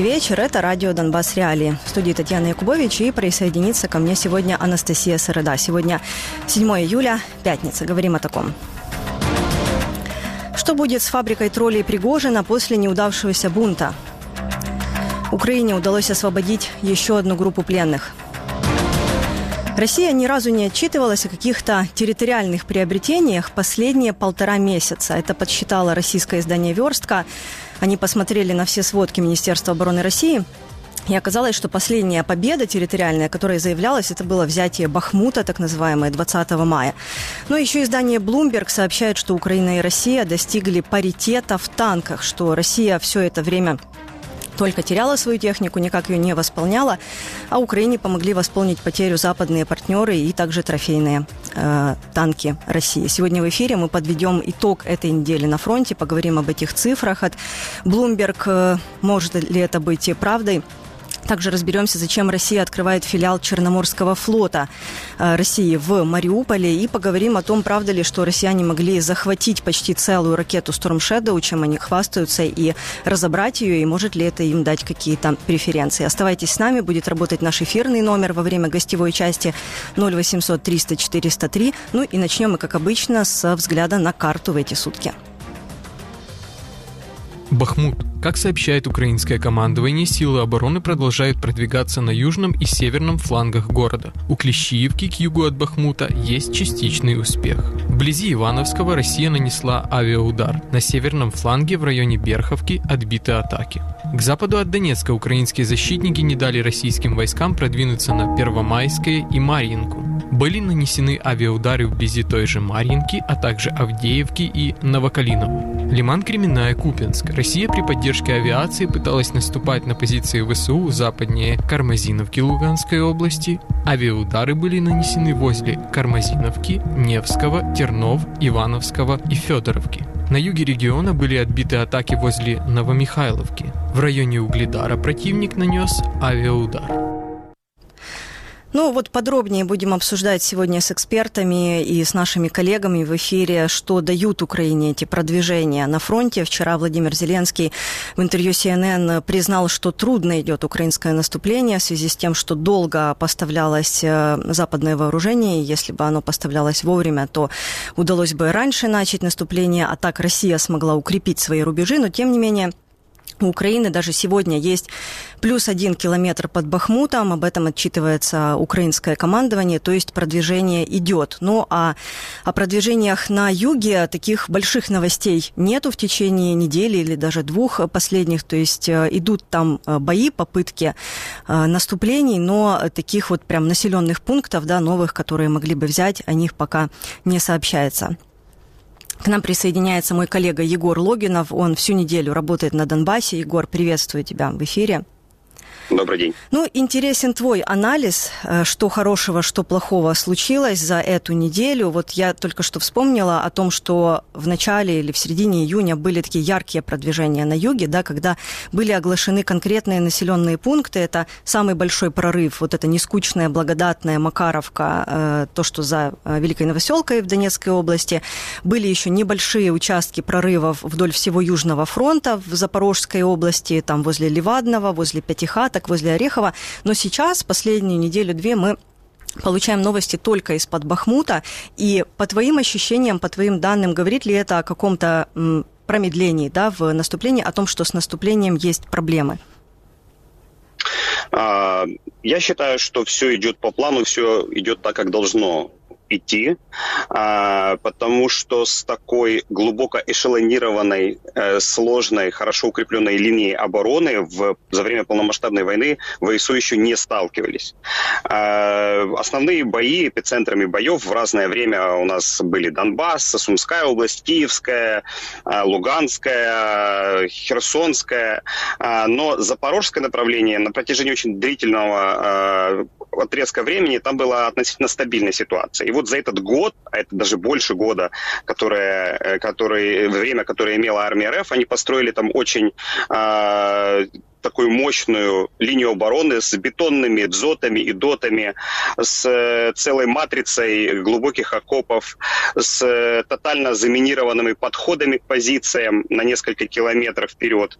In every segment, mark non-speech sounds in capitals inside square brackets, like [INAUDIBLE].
вечер. Это радио «Донбасс Реалии». В студии Татьяна Якубович и присоединится ко мне сегодня Анастасия Сырыда. Сегодня 7 июля, пятница. Говорим о таком. Что будет с фабрикой троллей Пригожина после неудавшегося бунта? Украине удалось освободить еще одну группу пленных. Россия ни разу не отчитывалась о каких-то территориальных приобретениях последние полтора месяца. Это подсчитало российское издание «Верстка». Они посмотрели на все сводки Министерства обороны России и оказалось, что последняя победа территориальная, которая заявлялась, это было взятие Бахмута, так называемое, 20 мая. Но еще издание Bloomberg сообщает, что Украина и Россия достигли паритета в танках, что Россия все это время только теряла свою технику, никак ее не восполняла, а Украине помогли восполнить потерю западные партнеры и также трофейные э, танки России. Сегодня в эфире мы подведем итог этой недели на фронте, поговорим об этих цифрах от Bloomberg. Э, может ли это быть правдой? Также разберемся, зачем Россия открывает филиал Черноморского флота э, России в Мариуполе и поговорим о том, правда ли, что россияне могли захватить почти целую ракету Storm Shadow, чем они хвастаются, и разобрать ее, и может ли это им дать какие-то преференции. Оставайтесь с нами, будет работать наш эфирный номер во время гостевой части 0800 300 403. Ну и начнем мы, как обычно, с взгляда на карту в эти сутки. Бахмут. Как сообщает украинское командование, силы обороны продолжают продвигаться на южном и северном флангах города. У Клещиевки к югу от Бахмута есть частичный успех. Вблизи Ивановского Россия нанесла авиаудар. На северном фланге в районе Берховки отбиты атаки. К западу от Донецка украинские защитники не дали российским войскам продвинуться на Первомайское и Марьинку. Были нанесены авиаудары вблизи той же Марьинки, а также Авдеевки и Новокалиново. Лиман Кременная, Купинск. Россия при поддержке авиации пыталась наступать на позиции ВСУ западнее Кармазиновки Луганской области. Авиаудары были нанесены возле Кармазиновки, Невского, Тернов, Ивановского и Федоровки. На юге региона были отбиты атаки возле Новомихайловки. В районе Угледара противник нанес авиаудар. Ну вот подробнее будем обсуждать сегодня с экспертами и с нашими коллегами в эфире, что дают Украине эти продвижения на фронте. Вчера Владимир Зеленский в интервью CNN признал, что трудно идет украинское наступление в связи с тем, что долго поставлялось э, западное вооружение. Если бы оно поставлялось вовремя, то удалось бы раньше начать наступление, а так Россия смогла укрепить свои рубежи. Но тем не менее у Украины даже сегодня есть плюс один километр под Бахмутом, об этом отчитывается украинское командование, то есть продвижение идет. Ну а о продвижениях на юге таких больших новостей нету в течение недели или даже двух последних, то есть э, идут там э, бои, попытки э, наступлений, но таких вот прям населенных пунктов, да, новых, которые могли бы взять, о них пока не сообщается. К нам присоединяется мой коллега Егор Логинов. Он всю неделю работает на Донбассе. Егор, приветствую тебя в эфире. Добрый день. Ну, интересен твой анализ, э, что хорошего, что плохого случилось за эту неделю. Вот я только что вспомнила о том, что в начале или в середине июня были такие яркие продвижения на юге, да, когда были оглашены конкретные населенные пункты. Это самый большой прорыв, вот эта нескучная, благодатная Макаровка, э, то, что за э, Великой Новоселкой в Донецкой области. Были еще небольшие участки прорывов вдоль всего Южного фронта в Запорожской области, там возле Левадного, возле Пятихаток, так возле Орехова. Но сейчас, последнюю неделю-две, мы получаем новости только из-под Бахмута. И по твоим ощущениям, по твоим данным, говорит ли это о каком-то промедлении да, в наступлении, о том, что с наступлением есть проблемы? А, я считаю, что все идет по плану, все идет так, как должно идти, а, потому что с такой глубоко эшелонированной, э, сложной, хорошо укрепленной линией обороны в, за время полномасштабной войны ВСУ еще не сталкивались. А, основные бои, эпицентрами боев в разное время у нас были Донбасс, Сумская область, Киевская, а, Луганская, Херсонская, но Запорожское направление на протяжении очень длительного отрезка времени там была относительно стабильная ситуация. И вот за этот год, а это даже больше года, которое, э, который, время, которое имела армия РФ, они построили там очень э, такую мощную линию обороны с бетонными дзотами и дотами, с э, целой матрицей глубоких окопов, с э, тотально заминированными подходами к позициям на несколько километров вперед.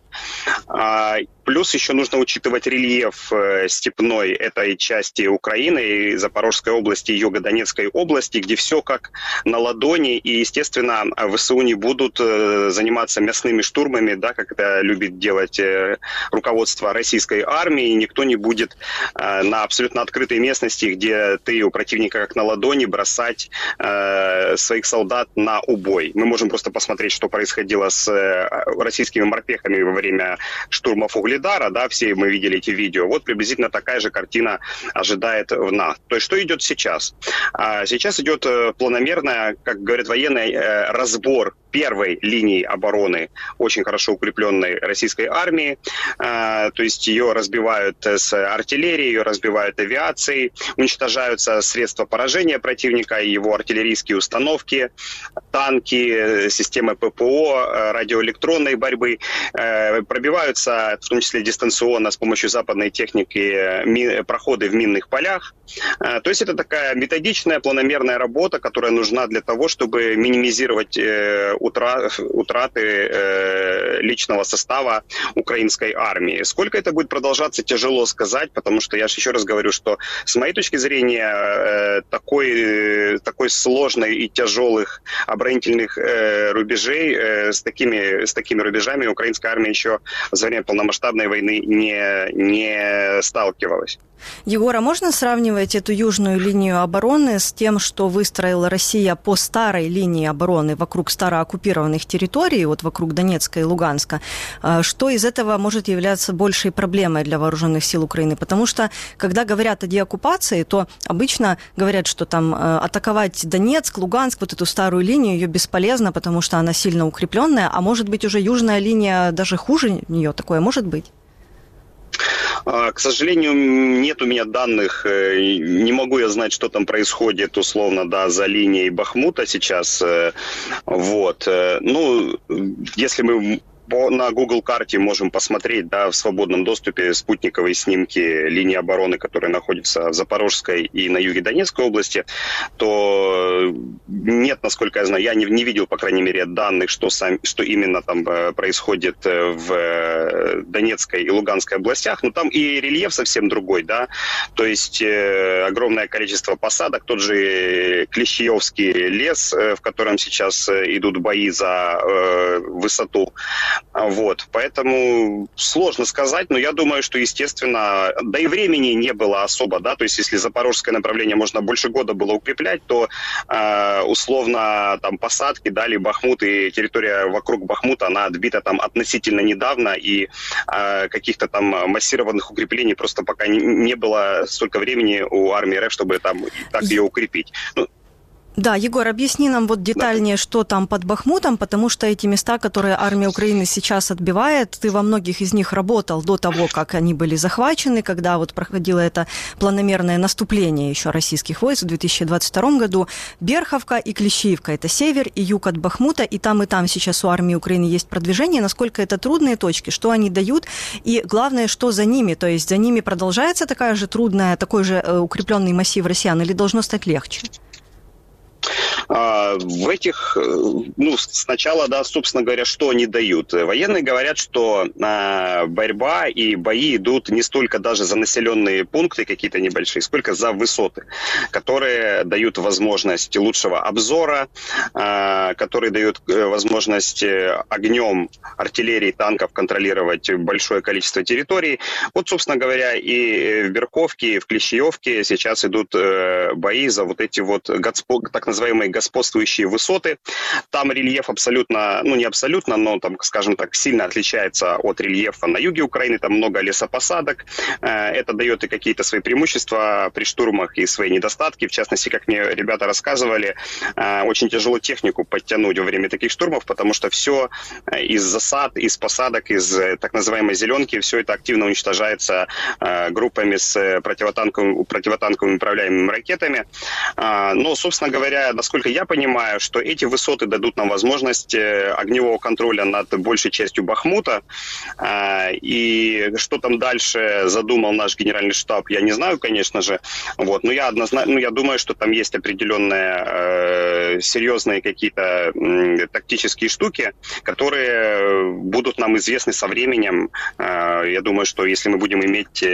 А, плюс еще нужно учитывать рельеф э, степной этой части Украины, и Запорожской области, и Юго-Донецкой области, где все как на ладони, и, естественно, ВСУ не будут заниматься мясными штурмами, да, как это любит делать руководство российской армии, и никто не будет на абсолютно открытой местности, где ты у противника как на ладони бросать э, своих солдат на убой. Мы можем просто посмотреть, что происходило с э, российскими морпехами во время штурмов Угледара, да, все мы видели эти видео. Вот приблизительно такая же картина ожидает в нас. То есть что идет сейчас? А сейчас идет э, планомерная, как говорят военные, э, разбор первой линии обороны очень хорошо укрепленной российской армии. А, то есть ее разбивают с артиллерией, ее разбивают авиацией, уничтожаются средства поражения противника, его артиллерийские установки, танки, системы ППО, радиоэлектронной борьбы. Э, пробиваются, в том числе дистанционно, с помощью западной техники проходы в минных полях. Э, то есть это такая методичная, планомерная работа, которая нужна для того, чтобы минимизировать э, утраты э, личного состава украинской армии. Сколько это будет продолжаться, тяжело сказать, потому что я же еще раз говорю, что с моей точки зрения э, такой, такой сложной и тяжелых оборонительных э, рубежей с, такими, с такими рубежами украинская армия еще за время полномасштабной войны не, не сталкивалась. Егора, можно сравнивать эту южную линию обороны с тем, что выстроила Россия по старой линии обороны вокруг старооккупированных территорий, вот вокруг Донецка и Луганска? А, что из этого может являться большей проблемой для вооруженных сил Украины? Потому что, когда говорят о деоккупации, то обычно говорят, что там э, атаковать Донецк, Луганск, вот эту старую линию, ее бесполезно, потому что она сильно укрепленная, а может быть уже южная линия даже хуже нее, такое может быть? А, к сожалению, нет у меня данных, э, не могу я знать, что там происходит, условно, да, за линией Бахмута сейчас. Э, вот. Э, ну, если мы по, на Google карте можем посмотреть да, в свободном доступе спутниковые снимки линии обороны, которые находятся в Запорожской и на юге Донецкой области, то нет, насколько я знаю, я не, не видел, по крайней мере, данных, что, сам, что именно там э, происходит э, в э, Донецкой и Луганской областях, но там и рельеф совсем другой, да, то есть э, огромное количество посадок, тот же Клещеевский лес, э, в котором сейчас идут бои за э, высоту, вот, поэтому сложно сказать, но я думаю, что, естественно, да и времени не было особо, да, то есть если запорожское направление можно больше года было укреплять, то э, условно там посадки, да, или Бахмут и территория вокруг Бахмута, она отбита там относительно недавно, и э, каких-то там массированных укреплений просто пока не, не было столько времени у армии РФ, чтобы там так ее укрепить. Ну, да, Егор, объясни нам вот детальнее, что там под Бахмутом, потому что эти места, которые армия Украины сейчас отбивает, ты во многих из них работал до того, как они были захвачены, когда вот проходило это планомерное наступление еще российских войск в 2022 году. Берховка и Клещиевка – это север и юг от Бахмута, и там и там сейчас у армии Украины есть продвижение. Насколько это трудные точки, что они дают, и главное, что за ними, то есть за ними продолжается такая же трудная, такой же э, укрепленный массив россиян, или должно стать легче? А, в этих, э, ну, сначала, да, собственно говоря, что они дают? Военные говорят, что а, борьба и бои идут не столько даже за населенные пункты какие-то небольшие, сколько за высоты, которые дают возможность лучшего обзора, а, которые дают э, возможность э, огнем артиллерии, танков контролировать большое количество территорий. Вот, собственно говоря, и в Берковке, и в Клещеевке сейчас идут бои за вот эти вот так называемые господствующие высоты. Там рельеф абсолютно, ну не абсолютно, но там, скажем так, сильно отличается от рельефа на юге Украины. Там много лесопосадок. Э, это дает и какие-то свои преимущества при штурмах и свои недостатки. В частности, как мне ребята рассказывали, э, очень тяжело технику подтянуть во время таких штурмов, потому что все э, из засад, из посадок, из так называемой зеленки, все это активно уничтожается группами с противотанковыми, противотанковыми управляемыми ракетами. Но, собственно говоря, насколько я понимаю, что эти высоты дадут нам возможность э, огневого контроля над большей частью Бахмута. И что там дальше задумал наш генеральный штаб, я не знаю, конечно же. Вот. Но я однозначно, ну, я думаю, что там есть определенные серьезные какие-то тактические штуки, которые будут нам известны со временем. Я думаю, что если мы будем иметь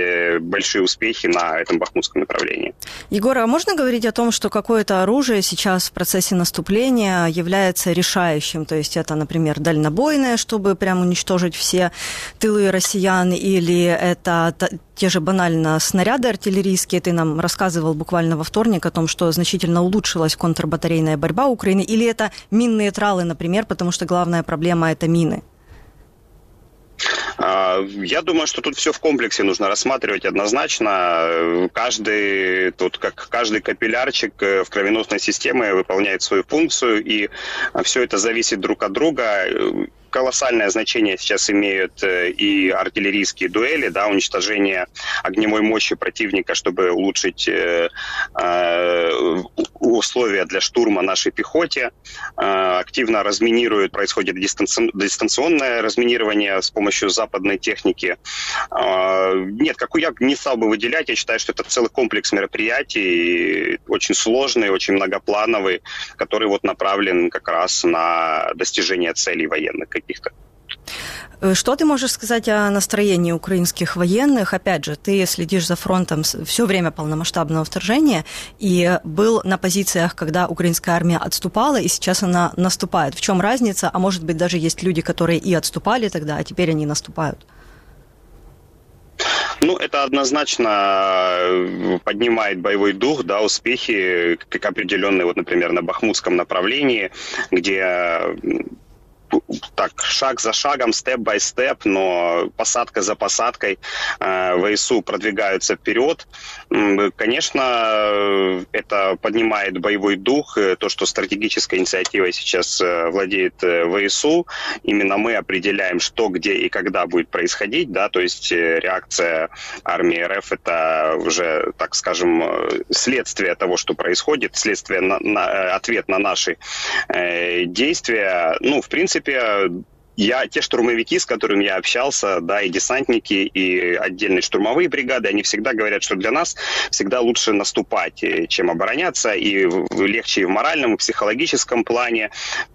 большие успехи на этом бахмутском направлении. Егор, а можно говорить о том, что какое-то оружие сейчас процессе наступления является решающим? То есть это, например, дальнобойное, чтобы прям уничтожить все тылы россиян, или это те же банально снаряды артиллерийские. Ты нам рассказывал буквально во вторник о том, что значительно улучшилась контрбатарейная борьба Украины. Или это минные тралы, например, потому что главная проблема – это мины? А, я думаю, что тут все в комплексе нужно рассматривать однозначно. Каждый, тут как каждый капиллярчик э, в кровеносной системе выполняет свою функцию, и все это зависит друг от друга колоссальное значение сейчас имеют э, и артиллерийские дуэли, да, уничтожение огневой мощи противника, чтобы улучшить э, э, условия для штурма нашей пехоте. Активно разминируют, происходит дистанционное разминирование с помощью западной техники. Нет, как я не стал бы выделять, я считаю, что это целый комплекс мероприятий, очень сложный, очень многоплановый, который вот направлен как раз на достижение целей военных каких-то. Э, что ты можешь сказать о настроении украинских военных? Опять же, ты следишь за фронтом все время полномасштабного вторжения и был на позициях, когда украинская армия отступала, и сейчас она наступает. В чем разница? А может быть, даже есть люди, которые и отступали тогда, а теперь они наступают? Ну, это однозначно э, поднимает боевой дух, да, успехи, как определенные, вот, например, на Бахмутском направлении, где так, шаг за шагом, степ-бай-степ, но посадка за посадкой э, ВСУ продвигаются вперед. Конечно, это поднимает боевой дух, э, то, что стратегической инициативой сейчас э, владеет ВСУ. Именно мы определяем, что, где и когда будет происходить, да, то есть реакция армии РФ это уже, так скажем, следствие того, что происходит, следствие на, на ответ на наши э, действия. Ну, в принципе, принципе, я, те штурмовики, с которыми я общался, да, и десантники, и отдельные штурмовые бригады, они всегда говорят, что для нас всегда лучше наступать, э, чем обороняться, и легче и в моральном, и в психологическом плане.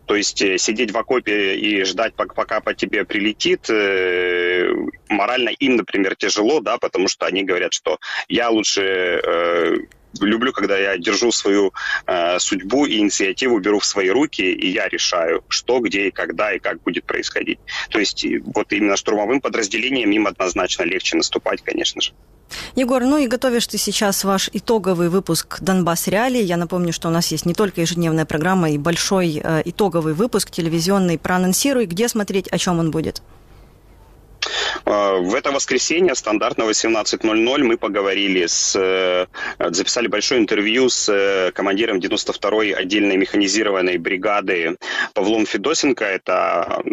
То есть э, сидеть в окопе и ждать, пока по тебе прилетит, э, морально им, например, тяжело, да, потому что они говорят, что я лучше люблю, когда я держу свою э, судьбу и инициативу беру в свои руки, и я решаю, что, где и когда и как будет происходить. То есть вот именно штурмовым подразделением им однозначно легче наступать, конечно же. Егор, ну и готовишь ты сейчас ваш итоговый выпуск «Донбасс Реалии». Я напомню, что у нас есть не только ежедневная программа и большой э, итоговый выпуск телевизионный. Проанонсируй, где смотреть, о чем он будет. А, в это воскресенье, стандартно 18.00, мы поговорили с... Э, записали большое интервью с э, командиром 92-й отдельной механизированной бригады Павлом Федосенко. Это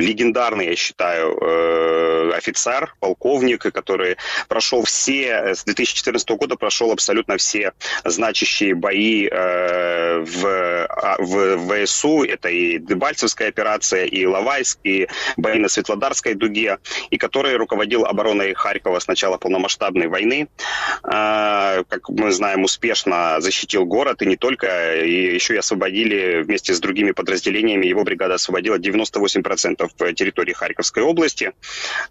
легендарный, я считаю, э, офицер, полковник, который прошел все, с 2014 года прошел абсолютно все значащие бои э, в, а, в ВСУ. Это и Дебальцевская операция, и Лавайск, и бои на Светлодарской дуге, и который руководил обороной Харькова с начала полномасштабной войны. Э, как мы знаем, успешно защитил город, и не только, и еще и освободили вместе с другими подразделениями, его бригада освободила 98% в территории Харьковской области.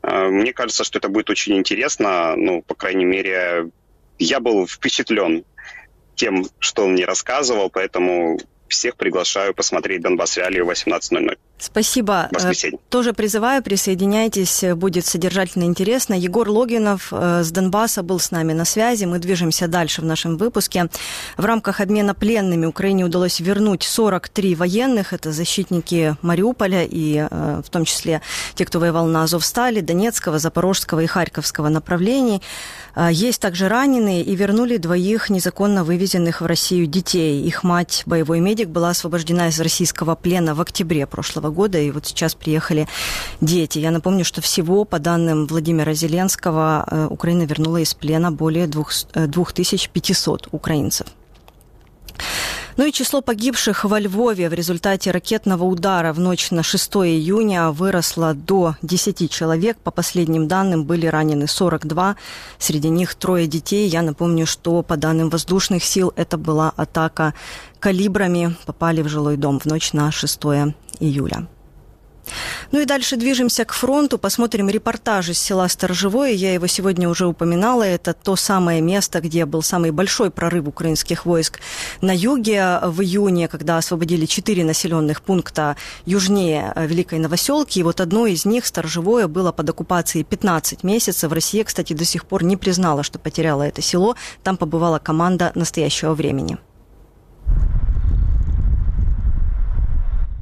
Э, мне кажется, что это будет очень интересно. Ну, по крайней мере, я был впечатлен тем, что он мне рассказывал, поэтому всех приглашаю посмотреть «Донбасс Реалии» в 18.00. Спасибо. Воскресенье. Э, тоже призываю, присоединяйтесь, будет содержательно интересно. Егор Логинов э, с Донбасса был с нами на связи. Мы движемся дальше в нашем выпуске. В рамках обмена пленными Украине удалось вернуть 43 военных. Это защитники Мариуполя и э, в том числе те, кто воевал на Азовстале, Донецкого, Запорожского и Харьковского направлений. Есть также раненые и вернули двоих незаконно вывезенных в Россию детей. Их мать, боевой медик, была освобождена из российского плена в октябре прошлого года, и вот сейчас приехали дети. Я напомню, что всего, по данным Владимира Зеленского, э, Украина вернула из плена более 2500 э, украинцев. Ну и число погибших во Львове в результате ракетного удара в ночь на 6 июня выросло до 10 человек. По последним данным были ранены 42. Среди них трое детей. Я напомню, что по данным воздушных сил это была атака калибрами. Попали в жилой дом в ночь на 6 июля. Ну и дальше движемся к фронту, посмотрим репортаж из села Сторожевое. Я его сегодня уже упоминала. Это то самое место, где был самый большой прорыв украинских войск на юге в июне, когда освободили четыре населенных пункта южнее Великой Новоселки. И вот одно из них, Сторожевое, было под оккупацией 15 месяцев. Россия, кстати, до сих пор не признала, что потеряла это село. Там побывала команда настоящего времени.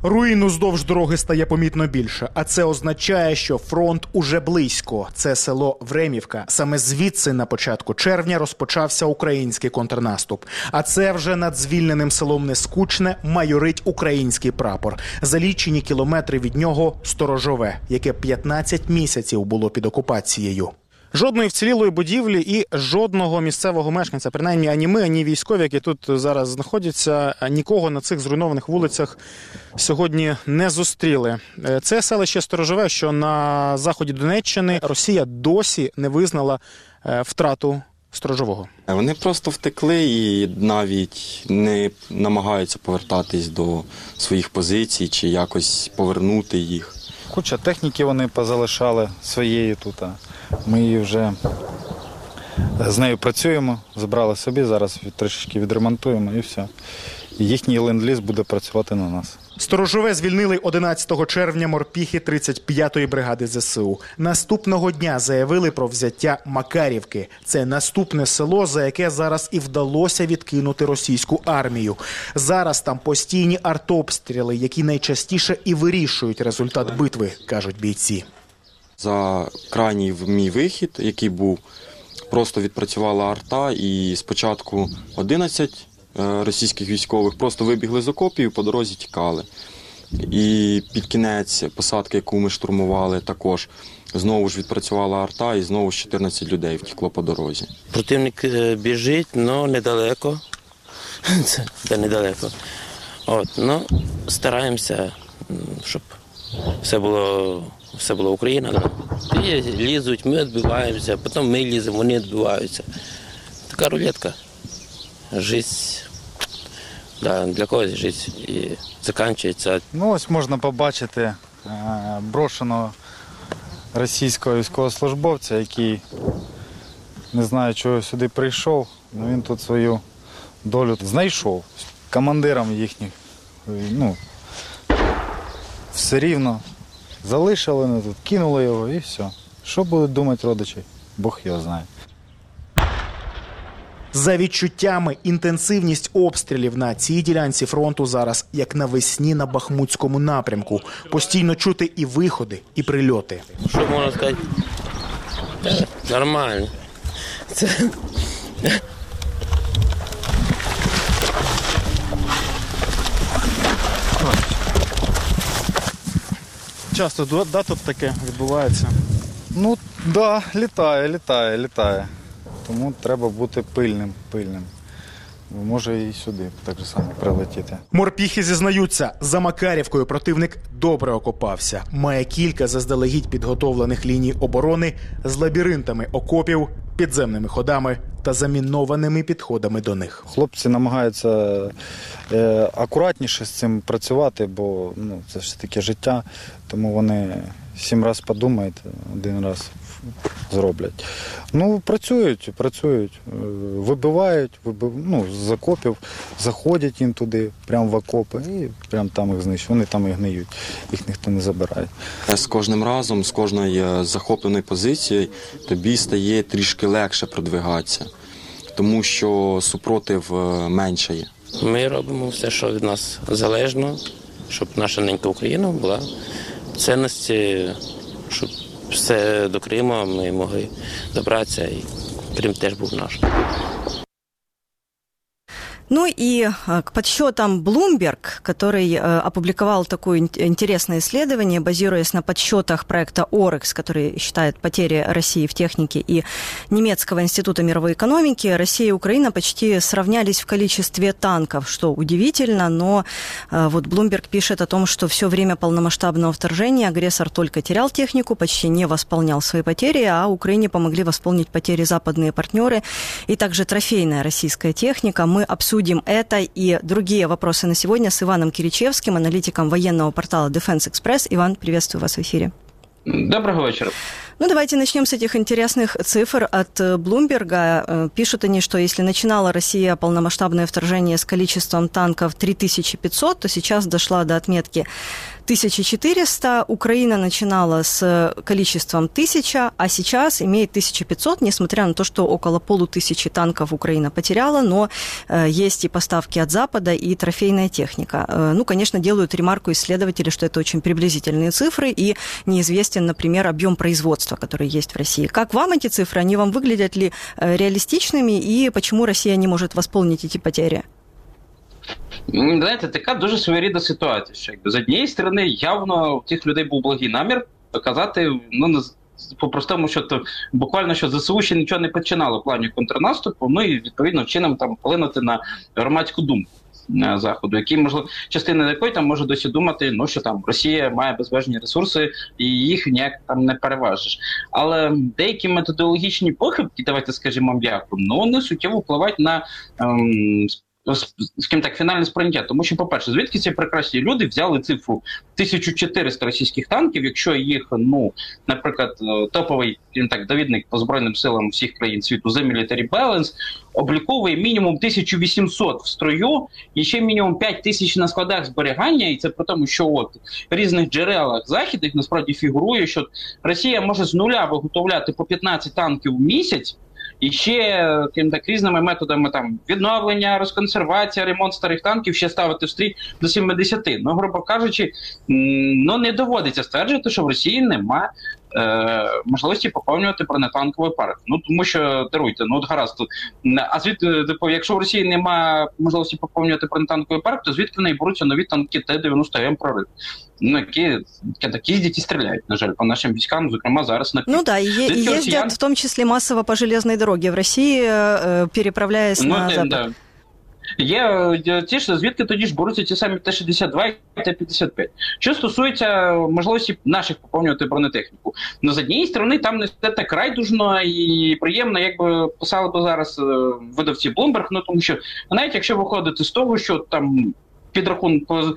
Руїн уздовж дороги стає помітно більше, а це означає, що фронт уже близько. Це село Времівка. Саме звідси на початку червня розпочався український контрнаступ. А це вже над звільненим селом Нескучне майорить український прапор. За лічені кілометри від нього сторожове, яке 15 місяців було під окупацією. Жодної вцілілої будівлі і жодного місцевого мешканця, принаймні ані ми, ані військові, які тут зараз знаходяться, нікого на цих зруйнованих вулицях сьогодні не зустріли. Е, Це селище Сторожове, що на заході Донеччини Росія досі не визнала е, втрату сторожового. Вони просто втекли і навіть не намагаються повертатись до своїх позицій чи якось повернути їх. Куча техніки вони позалишали своєї тут. Ми її вже з нею працюємо, забрали собі, зараз трішечки відремонтуємо і все. Їхній ленд-ліз буде працювати на нас. Сторожове звільнили 11 червня морпіхи 35-ї бригади ЗСУ. Наступного дня заявили про взяття Макарівки. Це наступне село, за яке зараз і вдалося відкинути російську армію. Зараз там постійні артобстріли, які найчастіше і вирішують результат битви, кажуть бійці. За крайній мій вихід, який був, просто відпрацювала арта, і спочатку 11 е, російських військових просто вибігли з окопів по дорозі тікали. І під кінець посадки, яку ми штурмували, також знову ж відпрацювала арта, і знову ж 14 людей втекло по дорозі. Противник е, біжить, але недалеко. [LAUGHS] Це де недалеко. От, ну, стараємося, щоб все було, все було Україна. І лізуть, ми відбиваємося, потім ми ліземо, вони відбиваються. Така рулетка. Життя. Да, для когось життя і закінчується. Ну, ось можна побачити е, брошеного російського військовослужбовця, який не знаю, чого сюди прийшов, але він тут свою долю знайшов командиром їхніх. Ну, все рівно залишили вони тут, кинули його і все. Що будуть думати родичі? Бог його знає. За відчуттями, інтенсивність обстрілів на цій ділянці фронту зараз як навесні на Бахмутському напрямку. Постійно чути і виходи, і прильоти. Що можна сказати? Нормально. Це Часто да, тут таке відбувається. Ну, так, да, літає, літає, літає. Тому треба бути пильним, пильним. Може і сюди так же само прилетіти. Морпіхи зізнаються, за Макарівкою противник добре окопався. Має кілька заздалегідь підготовлених ліній оборони з лабіринтами окопів, підземними ходами та замінованими підходами до них. Хлопці намагаються е, акуратніше з цим працювати, бо ну, це ж таке життя, тому вони сім разів подумають, один раз зроблять. Ну, працюють, працюють, е, вибивають, вибив, ну, з окопів, заходять їм туди, прямо в окопи, і прямо там їх знищують. Вони там і гниють, їх ніхто не забирає. З кожним разом, з кожної е, захопленої позиції тобі стає трішки легше продвигатися, тому що супротив менше є. Ми робимо все, що від нас залежно, щоб наша ненька Україна була цінності, щоб все до Криму ми могли добратися, і Крим теж був наш. Ну и э, к подсчетам Bloomberg, который э, опубликовал такое интересное исследование, базируясь на подсчетах проекта Orex, который считает потери России в технике, и немецкого института мировой экономики, Россия и Украина почти сравнялись в количестве танков, что удивительно, но э, вот Bloomberg пишет о том, что все время полномасштабного вторжения агрессор только терял технику, почти не восполнял свои потери, а Украине помогли восполнить потери западные партнеры и также трофейная российская техника. Мы обсудим обсудим это и другие вопросы на сегодня с Иваном Киричевским, аналитиком военного портала Defense Express. Иван, приветствую вас в эфире. Доброго вечера. Ну, давайте начнем с этих интересных цифр от Блумберга. Э, пишут они, что если начинала Россия полномасштабное вторжение с количеством танков 3500, то сейчас дошла до отметки 1400. Украина начинала с количеством 1000, а сейчас имеет 1500, несмотря на то, что около полутысячи танков Украина потеряла, но э, есть и поставки от Запада, и трофейная техника. Э, ну, конечно, делают ремарку исследователи, что это очень приблизительные цифры, и неизвестен, например, объем производства, который есть в России. Как вам эти цифры? Они вам выглядят ли э, реалистичными, и почему Россия не может восполнить эти потери? Знаєте, така дуже своєрідна ситуація. Що якби з однієї сторони, явно у цих людей був благий намір показати, ну по простому, що то буквально що ЗСУ ще нічого не починало в плані контрнаступу. Ну і відповідно чином там вплинути на громадську думку. Заходу, який можливо частина якої там може досі думати, ну що там Росія має безмежні ресурси і їх ніяк там не переважиш. Але деякі методологічні похибки, давайте скажімо, м'яко, ну вони суттєво впливають на ем, скажімо так, фінальне сприйняття. Тому що, по-перше, звідки ці прекрасні люди взяли цифру 1400 російських танків, якщо їх, ну, наприклад, е, топовий так, довідник по Збройним силам всіх країн світу The Military Balance обліковує мінімум 1800 в строю і ще мінімум 5 тисяч на складах зберігання, і це при тому, що от в різних джерелах західних насправді фігурує, що Росія може з нуля виготовляти по 15 танків в місяць. І ще крім так різними методами там відновлення, розконсервація, ремонт старих танків ще ставити в стрій до 70. Ну, грубо кажучи, ну не доводиться стверджувати, що в Росії немає е, можливості поповнювати бронетанковий парк. Ну тому що даруйте, ну от гаразд. А звідки, типу, якщо в Росії немає можливості поповнювати бронетанковий парк, то звідки в неї беруться нові танки Т-90М прорив? Ну, які, які їздять і стріляють, на жаль, по нашим військам, зокрема, зараз на Ну да, и, ездят росіян... в том числе массово по железной дороге в России, э, переправляясь ну, на запад. Да. Є ті ж звідки тоді ж беруться ті самі Т-62 і Т-55. Що стосується можливості наших поповнювати бронетехніку, ну з однієї сторони, там не все так райдужно і приємно, якби писали би зараз видавці Bloomberg, ну тому що навіть якщо виходити з того, що там підрахунок так,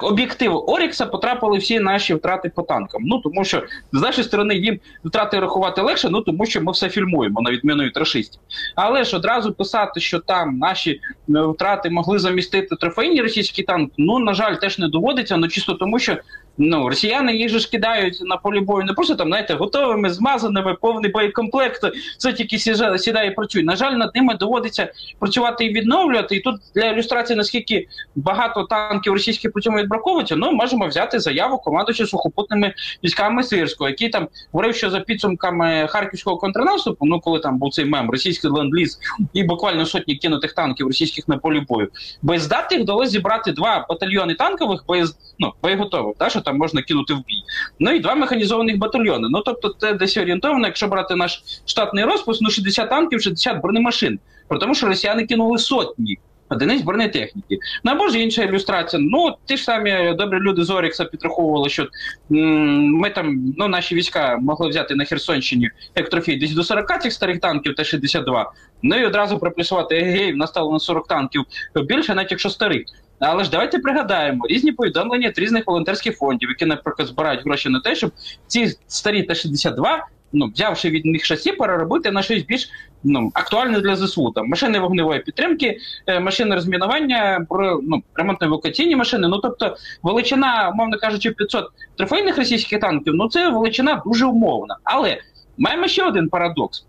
об'єктиву Орікса потрапили всі наші втрати по танкам. Ну тому що з нашої сторони їм втрати рахувати легше, ну тому що ми все фільмуємо на відміну від рашистів. Але ж одразу писати, що там наші е, втрати могли замістити трофейні російські танки, ну на жаль, теж не доводиться, ну чисто тому, що Ну, росіяни їх ж кидають на полі бою не просто там, знаєте, готовими, змазаними, повний боєкомплект, це тільки сідає і працює. На жаль, над ними доводиться працювати і відновлювати. І тут для ілюстрації, наскільки багато танків російських при цьому відбраковується, ну можемо взяти заяву командуючи сухопутними військами Сирського, який там говорив, що за підсумками харківського контрнаступу, ну коли там був цей мем, російський ленд-ліз і буквально сотні кинутих танків російських на полі бою, боєздатних вдалося зібрати два батальйони танкових боєз... ну, боєготових. Да, що там можна кинути в бій. Ну і два механізованих батальйони. Ну тобто, це десь орієнтовно, якщо брати наш штатний розпуск, ну 60 танків, 60 бронемашин. Про тому, що росіяни кинули сотні. Одиниць бронетехніки. Ну або ж інша ілюстрація. Ну, ті ж самі добрі люди з Орікса підраховували, що ми там, ну, наші війська могли взяти на Херсонщині як десь до 40 цих старих танків Т-62. Ну і одразу проплюсувати, егей, в нас стало на 40 танків більше, навіть якщо старих. Але ж давайте пригадаємо різні повідомлення від різних волонтерських фондів, які, наприклад, збирають гроші на те, щоб ці старі Т-62, ну, взявши від них шасі, переробити на щось більш ну, актуальне для ЗСУ. Там машини вогневої підтримки, е, машини розмінування, ну, ремонтно-евакуаційні машини. Ну тобто, величина, умовно кажучи, 500 трофейних російських танків, ну це величина дуже умовна. Але маємо ще один парадокс.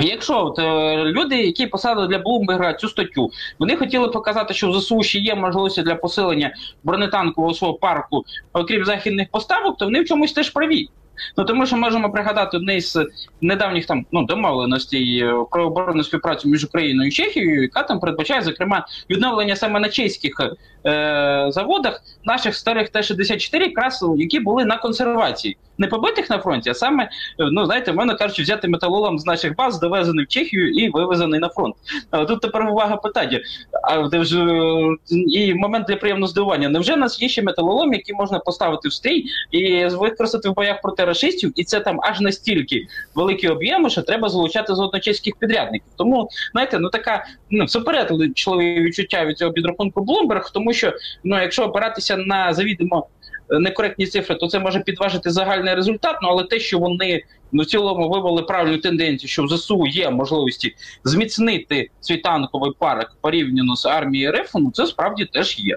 Якщо от, е, люди, які посадили для Блумберга цю статтю, вони хотіли показати, що в ЗСУ ще є можливості для посилення бронетанкового свого парку, окрім західних поставок, то вони в чомусь теж праві. Ну тому що можемо пригадати одне з недавніх там ну домовленостей е, про оборонну співпрацю між Україною і Чехією, яка там передбачає зокрема відновлення саме на чеських е, заводах наших старих Т-64, якраз які були на консервації не побитих на фронті, а саме, е, ну знаєте, в мене кажучи, взяти металолом з наших баз, довезений в Чехію і вивезений на фронт. Тут тепер увага питання. А де вже і момент для приємного здивування. Невже в нас є ще металолом, який можна поставити в стрій і використати в боях проти рашистів? І це там аж настільки великі об'єми, що треба залучати з одночеських підрядників. Тому знаєте, ну така ну суперечливе відчуття від цього підрахунку Bloomberg, тому що ну, якщо опиратися на завідомо некоректні цифри, то це може підважити загальний результат. Ну але те, що вони ну, в цілому вивели правильну тенденцію, що в ЗСУ є можливості зміцнити свій танковий парк порівняно з армією РФ, ну це справді теж є.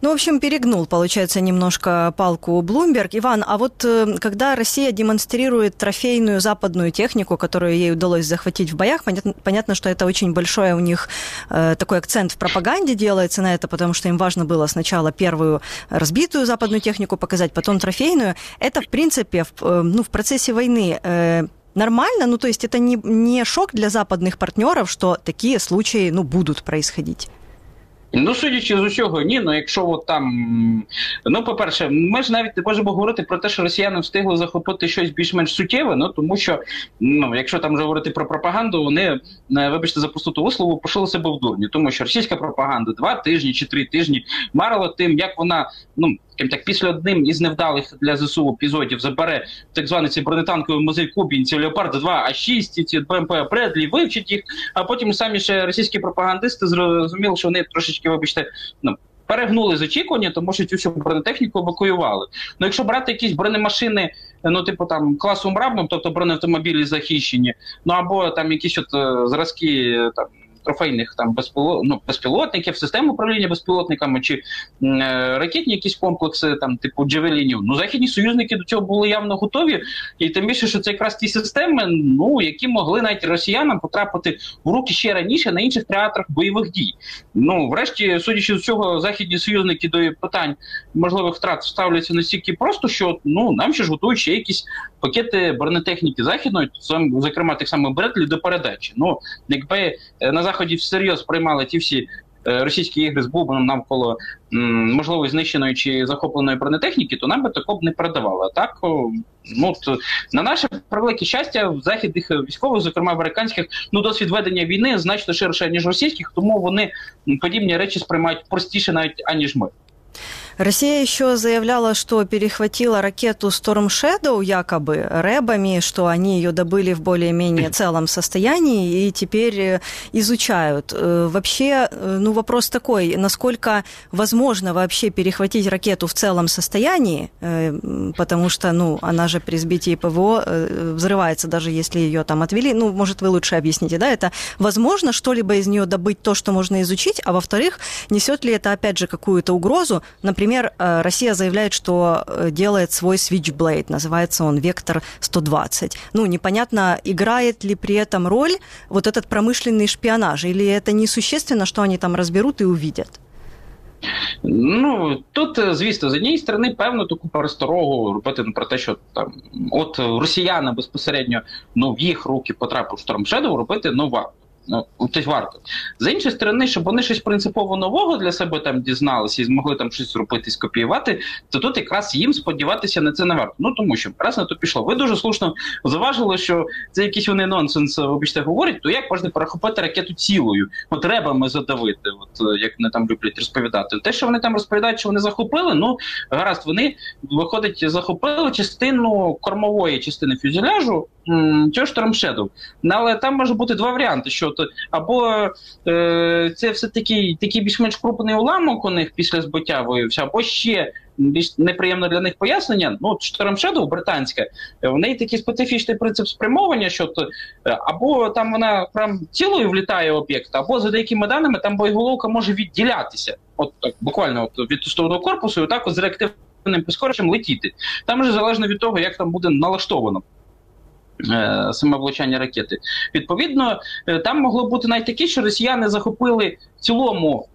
Ну, в общем, перегнул, получается, немножко палку Блумберг. Иван, а вот э, когда Россия демонстрирует трофейную западную технику, которую ей удалось захватить в боях, понятно, понятно что это очень большой у них э, такой акцент в пропаганде делается на это, потому что им важно было сначала первую разбитую западную технику показать, потом трофейную. Это, в принципе, в, э, ну, в процессе войны э, нормально? Ну, то есть это не, не шок для западных партнеров, что такие случаи, ну, будут происходить? Ну, судячи з усього, ні. Ну якщо от там, ну по-перше, ми ж навіть не можемо говорити про те, що росіяни встигли захопити щось більш-менш суттєве. Ну тому що, ну якщо там вже говорити про пропаганду, вони е, вибачте за пустоту вислову пошили себе в дурні, тому що російська пропаганда два тижні чи три тижні марила тим, як вона ну так, після одним із невдалих для ЗСУ епізодів забере так званий цей бронетанковий музей Кубінь, ці Леопард 2 а 6 ці БМП Бредлі, вивчить їх, а потім самі ще російські пропагандисти зрозуміли, що вони трошечки, вибачте, ну. Перегнули з очікування, тому що цю всю бронетехніку евакуювали. Ну, якщо брати якісь бронемашини, ну, типу там класу Мрабном, тобто бронеавтомобілі захищені, ну або там якісь от е, зразки там трофейних там безпілот, ну, безпілотників, систем управління безпілотниками чи е, ракетні якісь комплекси, там типу Джевелінів. Ну західні союзники до цього були явно готові, і тим більше, що це якраз ті системи, ну які могли навіть росіянам потрапити в руки ще раніше на інших театрах бойових дій. Ну, врешті, судячи з цього, західні союзники до питань можливих втрат ставляться настільки просто, що ну нам ще ж готують ще якісь пакети бронетехніки західної, зокрема тих самих Бредлі до передачі. Ну якби е, на заході всерйоз приймали ті всі. Е, російські ігри з бубном навколо можливо знищеної чи захопленої бронетехніки, то нам би такого б не передавали. А так ну то, на наше превелике щастя, в західних військових, зокрема американських, ну досвід ведення війни значно ширше ніж російських, тому вони подібні речі сприймають простіше, навіть аніж ми. Россия еще заявляла, что перехватила ракету Storm Shadow якобы рэбами, что они ее добыли в более-менее целом состоянии и теперь э, изучают. Э, вообще, э, ну вопрос такой, насколько возможно вообще перехватить ракету в целом состоянии, потому что, ну, она же при сбитии ПВО взрывается, даже если ее там отвели. Ну, может, вы лучше объясните, да, это возможно что-либо из нее добыть то, что можно изучить, а во-вторых, несет ли это, опять же, какую-то угрозу, например, Например, э, Россия заявляет, что э, делает свой Switchblade, называется он Вектор 120. Ну, непонятно, играет ли при этом роль вот этот промышленный шпионаж, или это несущественно, что они там разберут и увидят? Ну тут, э, звісно, з однієї сторони, певно, таку пересторогу робити про те, що там от росіяни безпосередньо ну в їх руки потрапив Storm Shadow, робити ну варто. Ну, тобто варто. З іншої сторони, щоб вони щось принципово нового для себе там дізналися і змогли там щось зробити, скопіювати, то тут якраз їм сподіватися на це не варто. Ну тому що раз на то пішло. Ви дуже слушно заважили, що це якийсь вони нонсенс, вибачте, говорять, то як можна перехопити ракету цілою? От ребами задавити, от як вони там люблять розповідати. Те, що вони там розповідають, що вони захопили, ну гаразд, вони виходить, захопили частину кормової частини фюзеляжу Shadow. Але там може бути два варіанти: що то або е, це все таки такий більш-менш крупний уламок у них після збиття виявився, або ще. Більш неприємне для них пояснення. Ну, Shadow британська, в неї такий специфічний принцип спрямовування, що то е, або там вона прям цілою влітає об'єкт, або за деякими даними там боєголовка може відділятися. От так, буквально от від сторону корпусу, і так от з реактивним прискоренням летіти. Там вже залежно від того, як там буде налаштовано. Е, саме влучання ракети. Відповідно, е, там могло бути навіть таке, що росіяни захопили в цілому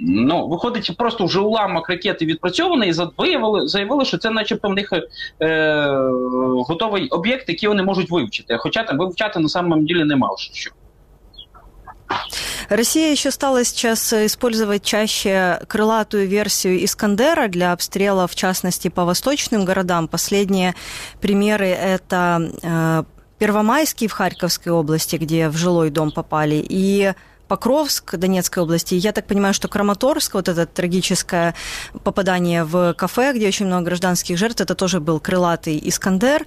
ну, виходить, просто вже уламок ракети відпрацьований, і виявили, заявили, що це, начебто, в них е, готовий об'єкт, який вони можуть вивчити. Хоча там вивчати на самом ділі нема що. Россия еще стала сейчас использовать чаще крылатую версию Искандера для обстрела, в частности, по восточным городам. Последние примеры – это э, Первомайский в Харьковской области, где в жилой дом попали, и Покровск Донецкой области. Я так понимаю, что Краматорск, вот это трагическое попадание в кафе, где очень много гражданских жертв, это тоже был крылатый Искандер.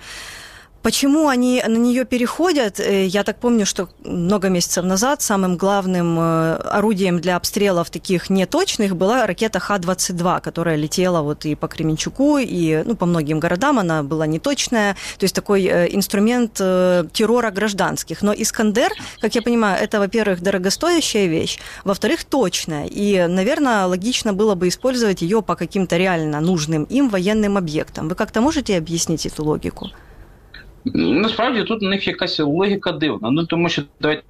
Почему они на нее переходят? Э, я так помню, что много месяцев назад самым главным э, орудием для обстрелов таких неточных была ракета Х-22, которая летела вот и по Кременчуку, и ну, по многим городам она была неточная. То есть такой э, инструмент террора гражданских. Но Искандер, как я понимаю, это, во-первых, дорогостоящая вещь, во-вторых, точная. И, наверное, логично было бы использовать ее по каким-то реально нужным им военным объектам. Вы как-то можете объяснить эту логику? Насправді тут у них якась логіка дивна. Ну тому що давайте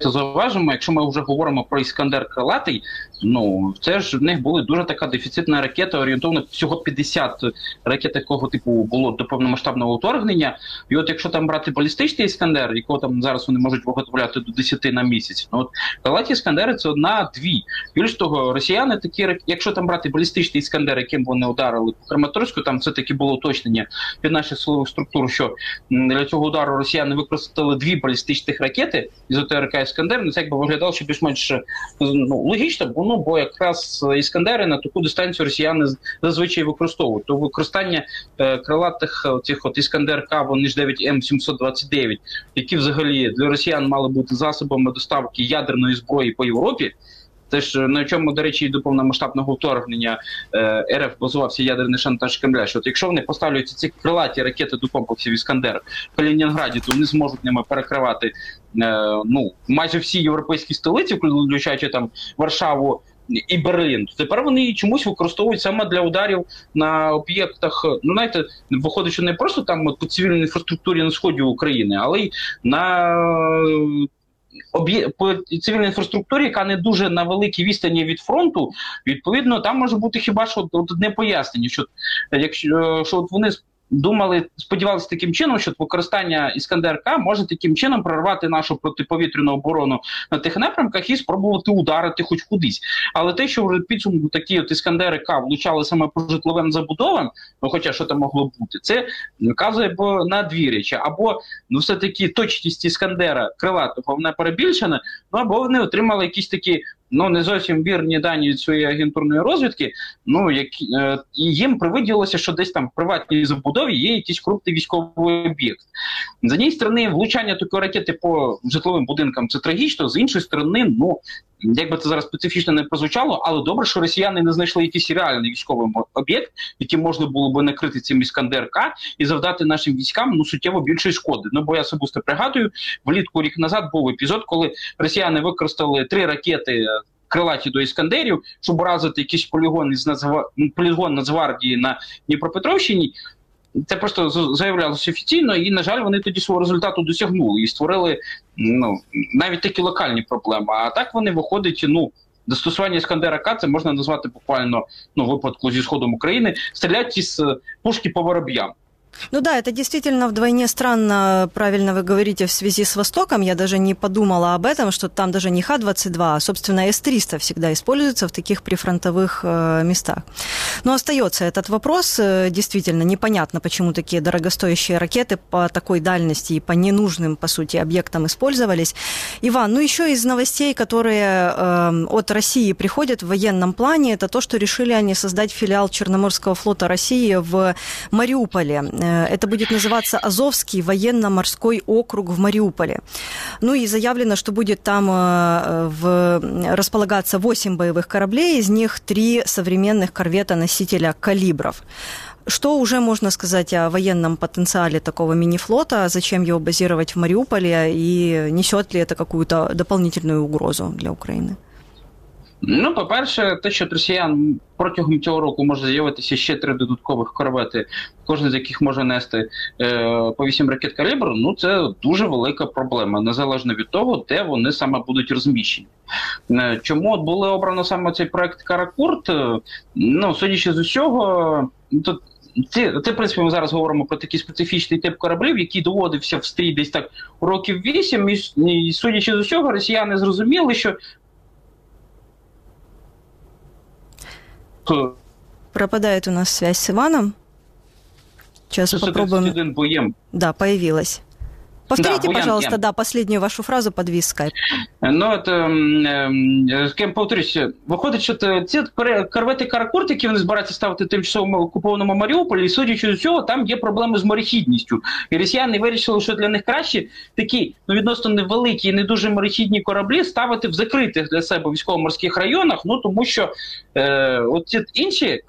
зауважимо, якщо ми вже говоримо про Іскандер Крилатий, ну це ж в них була дуже така дефіцитна ракета, орієнтовно всього 50 ракет такого типу було до повномасштабного вторгнення. І от якщо там брати балістичний іскандер, якого там зараз вони можуть виготовляти до 10 на місяць, ну от Крилаті іскандери це одна-дві. Більш того, росіяни такі, якщо там брати балістичний іскандер, яким вони ударили по Краматорську, там все таки було уточнення під наших силових структур, що для цього удару росіяни використали дві балістичних ракети із ОТРК Іскандер, ну це якби виглядало, що більш-менш ну, логічно, бо ну бо якраз іскандери на таку дистанцію росіяни зазвичай використовують. То використання е, крилатих цих от іскандер К, вони ж 9 М 729 які взагалі для росіян мали бути засобами доставки ядерної зброї по Європі. Теж на чому, до речі, до повномасштабного вторгнення е, РФ базувався ядерний шантаж Кремля. Що от якщо вони поставлюють ці крилаті ракети до комплексів Іскандер в Калінінграді, то вони зможуть ними перекривати е, ну майже всі європейські столиці, включаючи там Варшаву. І Берлін тепер вони чомусь використовують саме для ударів на об'єктах. Ну знаєте, виходить, що не просто там по цивільній інфраструктурі на сході України, але й на по цивільній інфраструктурі, яка не дуже на великій відстані від фронту, відповідно, там може бути хіба що одне пояснення, що якщо що от вони думали, сподівалися таким чином, що використання іскандер К може таким чином прорвати нашу протиповітряну оборону на тих напрямках і спробувати ударити хоч кудись. Але те, що вже підсумку такі от іскандери К влучали саме по житловим забудовам, ну хоча що там могло бути, це вказує на дві речі: або ну все таки точність іскандера крилатого вона перебільшена, ну або вони отримали якісь такі ну не зовсім вірні дані своєї агентурної розвідки. Ну як е, їм привиділося, що десь там в приватній забудові є якийсь крупний військовий об'єкт. З однієї сторони, влучання такої ракети по житловим будинкам це трагічно, з іншої сторони, ну як би це зараз специфічно не прозвучало, але добре, що росіяни не знайшли якийсь реальний військовий об'єкт, який можна було би накрити цим іскандер К і завдати нашим військам ну суттєво більшої шкоди. Ну бо я особисто пригадую, влітку рік назад був епізод, коли росіяни використали три ракети. Крилаті до іскандерів, щоб уразити якийсь полігон із Нацгва... полігон Нацгвардії на Дніпропетровщині. Це просто заявлялося офіційно, і на жаль, вони тоді свого результату досягнули і створили ну навіть такі локальні проблеми. А так вони виходять, ну. Застосування Іскандера К це можна назвати буквально ну випадку зі сходом України, стрілять із пушки по вороб'ям. Ну да, это действительно вдвойне странно, правильно вы говорите, в связи с Востоком. Я даже не подумала об этом, что там даже не Х-22, а, собственно, С-300 всегда используется в таких прифронтовых э, местах. Но остается этот вопрос. Э, действительно, непонятно, почему такие дорогостоящие ракеты по такой дальности и по ненужным, по сути, объектам использовались. Иван, ну еще из новостей, которые э, от России приходят в военном плане, это то, что решили они создать филиал Черноморского флота России в Мариуполе. Э, это будет называться Азовский военно-морской округ в Мариуполе. Ну и заявлено, что будет там э, в, располагаться 8 боевых кораблей, из них 3 современных корвета-носителя «Калибров». Что уже можно сказать о военном потенциале такого мини-флота? Зачем его базировать в Мариуполе? И несет ли это какую-то дополнительную угрозу для Украины? Ну, по-перше, те, що росіян протягом цього року може з'явитися ще три додаткових корвети, кожен з яких може нести е, по вісім ракет калібру, ну це дуже велика проблема, незалежно від того, де вони саме будуть розміщені. Е, чому от було обрано саме цей проект Каракурт? Е, ну, судячи з усього, тут. Це, це, в принципі, ми зараз говоримо про такий специфічний тип кораблів, який доводився в стрій десь так років вісім, і, і судячи з усього, росіяни зрозуміли, що Пропадает у нас связь с Иваном. Сейчас попробуем. Да, появилась. Повторите, да, пожалуйста, да, последнюю вашу фразу подвіз скайп. Ну, от, з ким повторюся, виходить, що ці корвети Каракурт, які вони збираються ставити тимчасово окупованому Маріуполі, і судячи з цього, там є проблеми з морехідністю. І росіяни вирішили, що для них краще такі ну, відносно невеликі і не дуже морехідні кораблі ставити в закритих для себе військово-морських районах, ну тому що е, от ці інші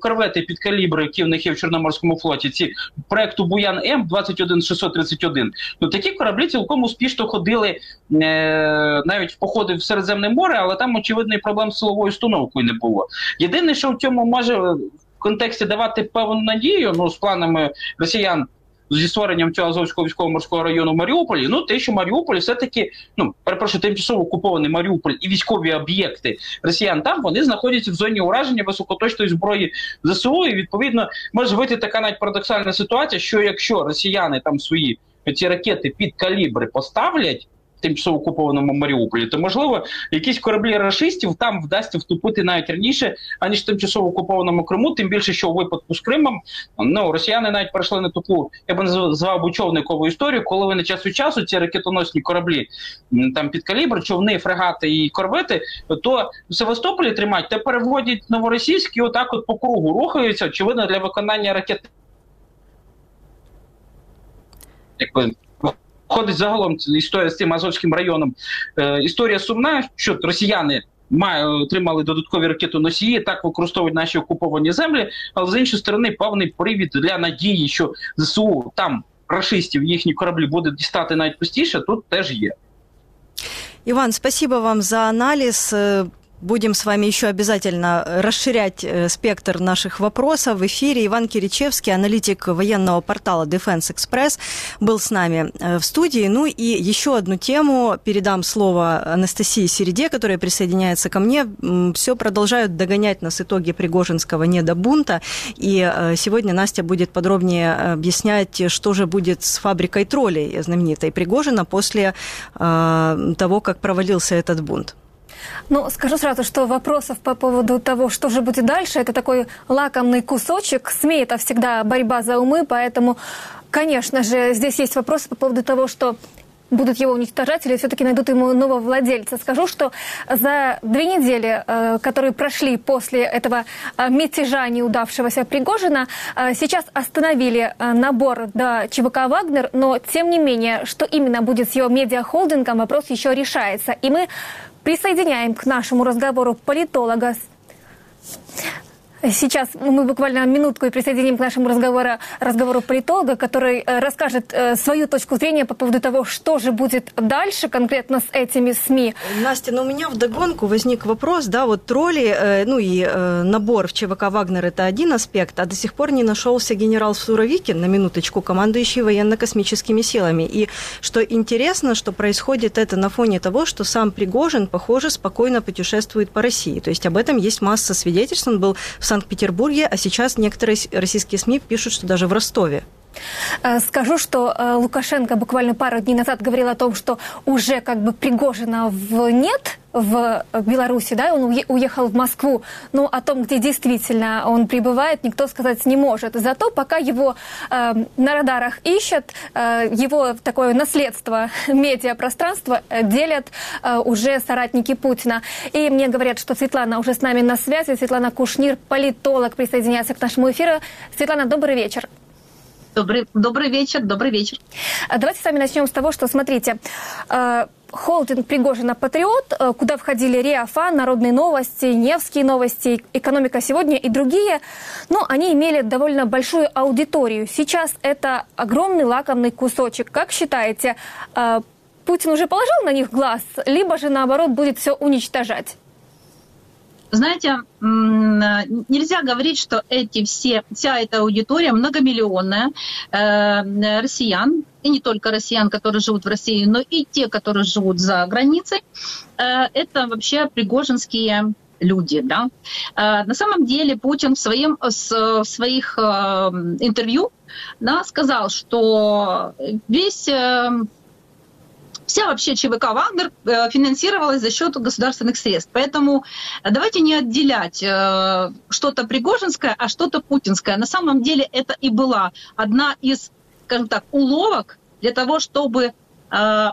корвети під калібри, які в них є в Чорноморському флоті, ці проекту Буян М 21631, Ну такі кораблі цілком успішно ходили е, навіть в походи в Середземне море, але там очевидно проблем з силовою установкою не було. Єдине, що в цьому може в контексті давати певну надію, ну з планами росіян зі створенням цього Азовського військово-морського району Маріуполі, ну те, що Маріуполь все-таки, ну перепрошую, тимчасово окупований Маріуполь і військові об'єкти Росіян там вони знаходяться в зоні ураження високоточної зброї ЗСУ. І відповідно може вийти така навіть парадоксальна ситуація, що якщо росіяни там свої ці ракети під калібри поставлять. Тимчасово окупованому Маріуполі, то можливо якісь кораблі рашистів там вдасться вступити навіть раніше, аніж тимчасово окупованому Криму. Тим більше, що у випадку з Кримом ну росіяни навіть пройшли на таку, я би назвав човникову історію, коли вони час від часу ці ракетоносні кораблі там під калібр, човни, фрегати і корвети, то в Севастополі тримають та переводять новоросійські, отак от по кругу рухаються, очевидно, для виконання ракет якби ходить загалом історія з цим Азовським районом. Е, Історія сумна, що росіяни має, отримали додаткові ракетоносії, так використовують наші окуповані землі, але з іншої сторони, певний привід для надії, що ЗСУ там рашистів їхні кораблі буде дістати навіть простіше, тут теж є. Иван, спасибо вам за анализ. Будем с вами еще обязательно расширять э, спектр наших вопросов в эфире. Иван Киричевский, аналитик военного портала Defense Express, был с нами э, в студии. Ну и еще одну тему передам слово Анастасии Середе, которая присоединяется ко мне. Все продолжают догонять нас итоги Пригожинского недобунта. И э, сегодня Настя будет подробнее объяснять, что же будет с фабрикой троллей знаменитой Пригожина после того, как провалился этот бунт. Ну, скажу сразу, что вопросов по поводу того, что же будет дальше, это такой лакомный кусочек. СМИ – это всегда борьба за умы, поэтому, конечно же, здесь есть вопросы по поводу того, что будут его уничтожать или все-таки найдут ему нового владельца. Скажу, что за две недели, э, которые прошли после этого э, мятежа неудавшегося Пригожина, э, сейчас остановили набор до ЧВК «Вагнер», но тем не менее, что именно будет с его медиахолдингом, вопрос еще решается. И мы Присоединяем к нашему разговору политолога Сейчас мы буквально минутку и присоединим к нашему разговору, разговору политолога, который э, расскажет э, свою точку зрения по поводу того, что же будет дальше конкретно с этими СМИ. Настя, но ну, у меня вдогонку возник вопрос, да, вот тролли, э, ну и набор в ЧВК «Вагнер» – это один аспект, а до сих пор не нашелся генерал Суровикин, на минуточку, командующий военно-космическими силами. И что интересно, что происходит это на фоне того, что сам Пригожин, похоже, спокойно путешествует по России. То есть об этом есть масса свидетельств. Он был в Санкт-Петербурге, а сейчас некоторые российские СМИ пишут, что даже в Ростове. Э, скажу, что э, Лукашенко буквально пару дней назад говорил о том, что уже как бы Пригожина в нет в Беларуси, да, он уехал в Москву, но о том, где действительно он пребывает, никто сказать не может. Зато пока его э, на радарах ищут, э, его такое наследство [LAUGHS] медиапространства э, делят э, уже соратники Путина. И мне говорят, что Светлана уже с нами на связи, Светлана Кушнир, политолог, присоединяется к нашему эфиру. Светлана, добрый вечер. Добрый, добрый вечер, добрый вечер. А давайте с вами начнем с того, что, смотрите, э, холдинг Пригожина «Патриот», э, куда входили РИАФА, Народные новости, Невские новости, Экономика сегодня и другие, но ну, они имели довольно большую аудиторию. Сейчас это огромный лакомный кусочек. Как считаете, Путин уже положил на них глаз, либо же наоборот будет все уничтожать? Знаете, нельзя говорить, что эти все, вся эта аудитория многомиллионная э, россиян, и не только россиян, которые живут в России, но и те, которые живут за границей, э, это вообще пригожинские люди. Да? Э, на самом деле Путин в, своем, в своих интервью да, сказал, что весь вся вообще ЧВК «Вагнер» э, финансировалась за счет государственных средств. Поэтому давайте не отделять э, что-то пригожинское, а что-то путинское. На самом деле это и была одна из, скажем так, уловок для того, чтобы э,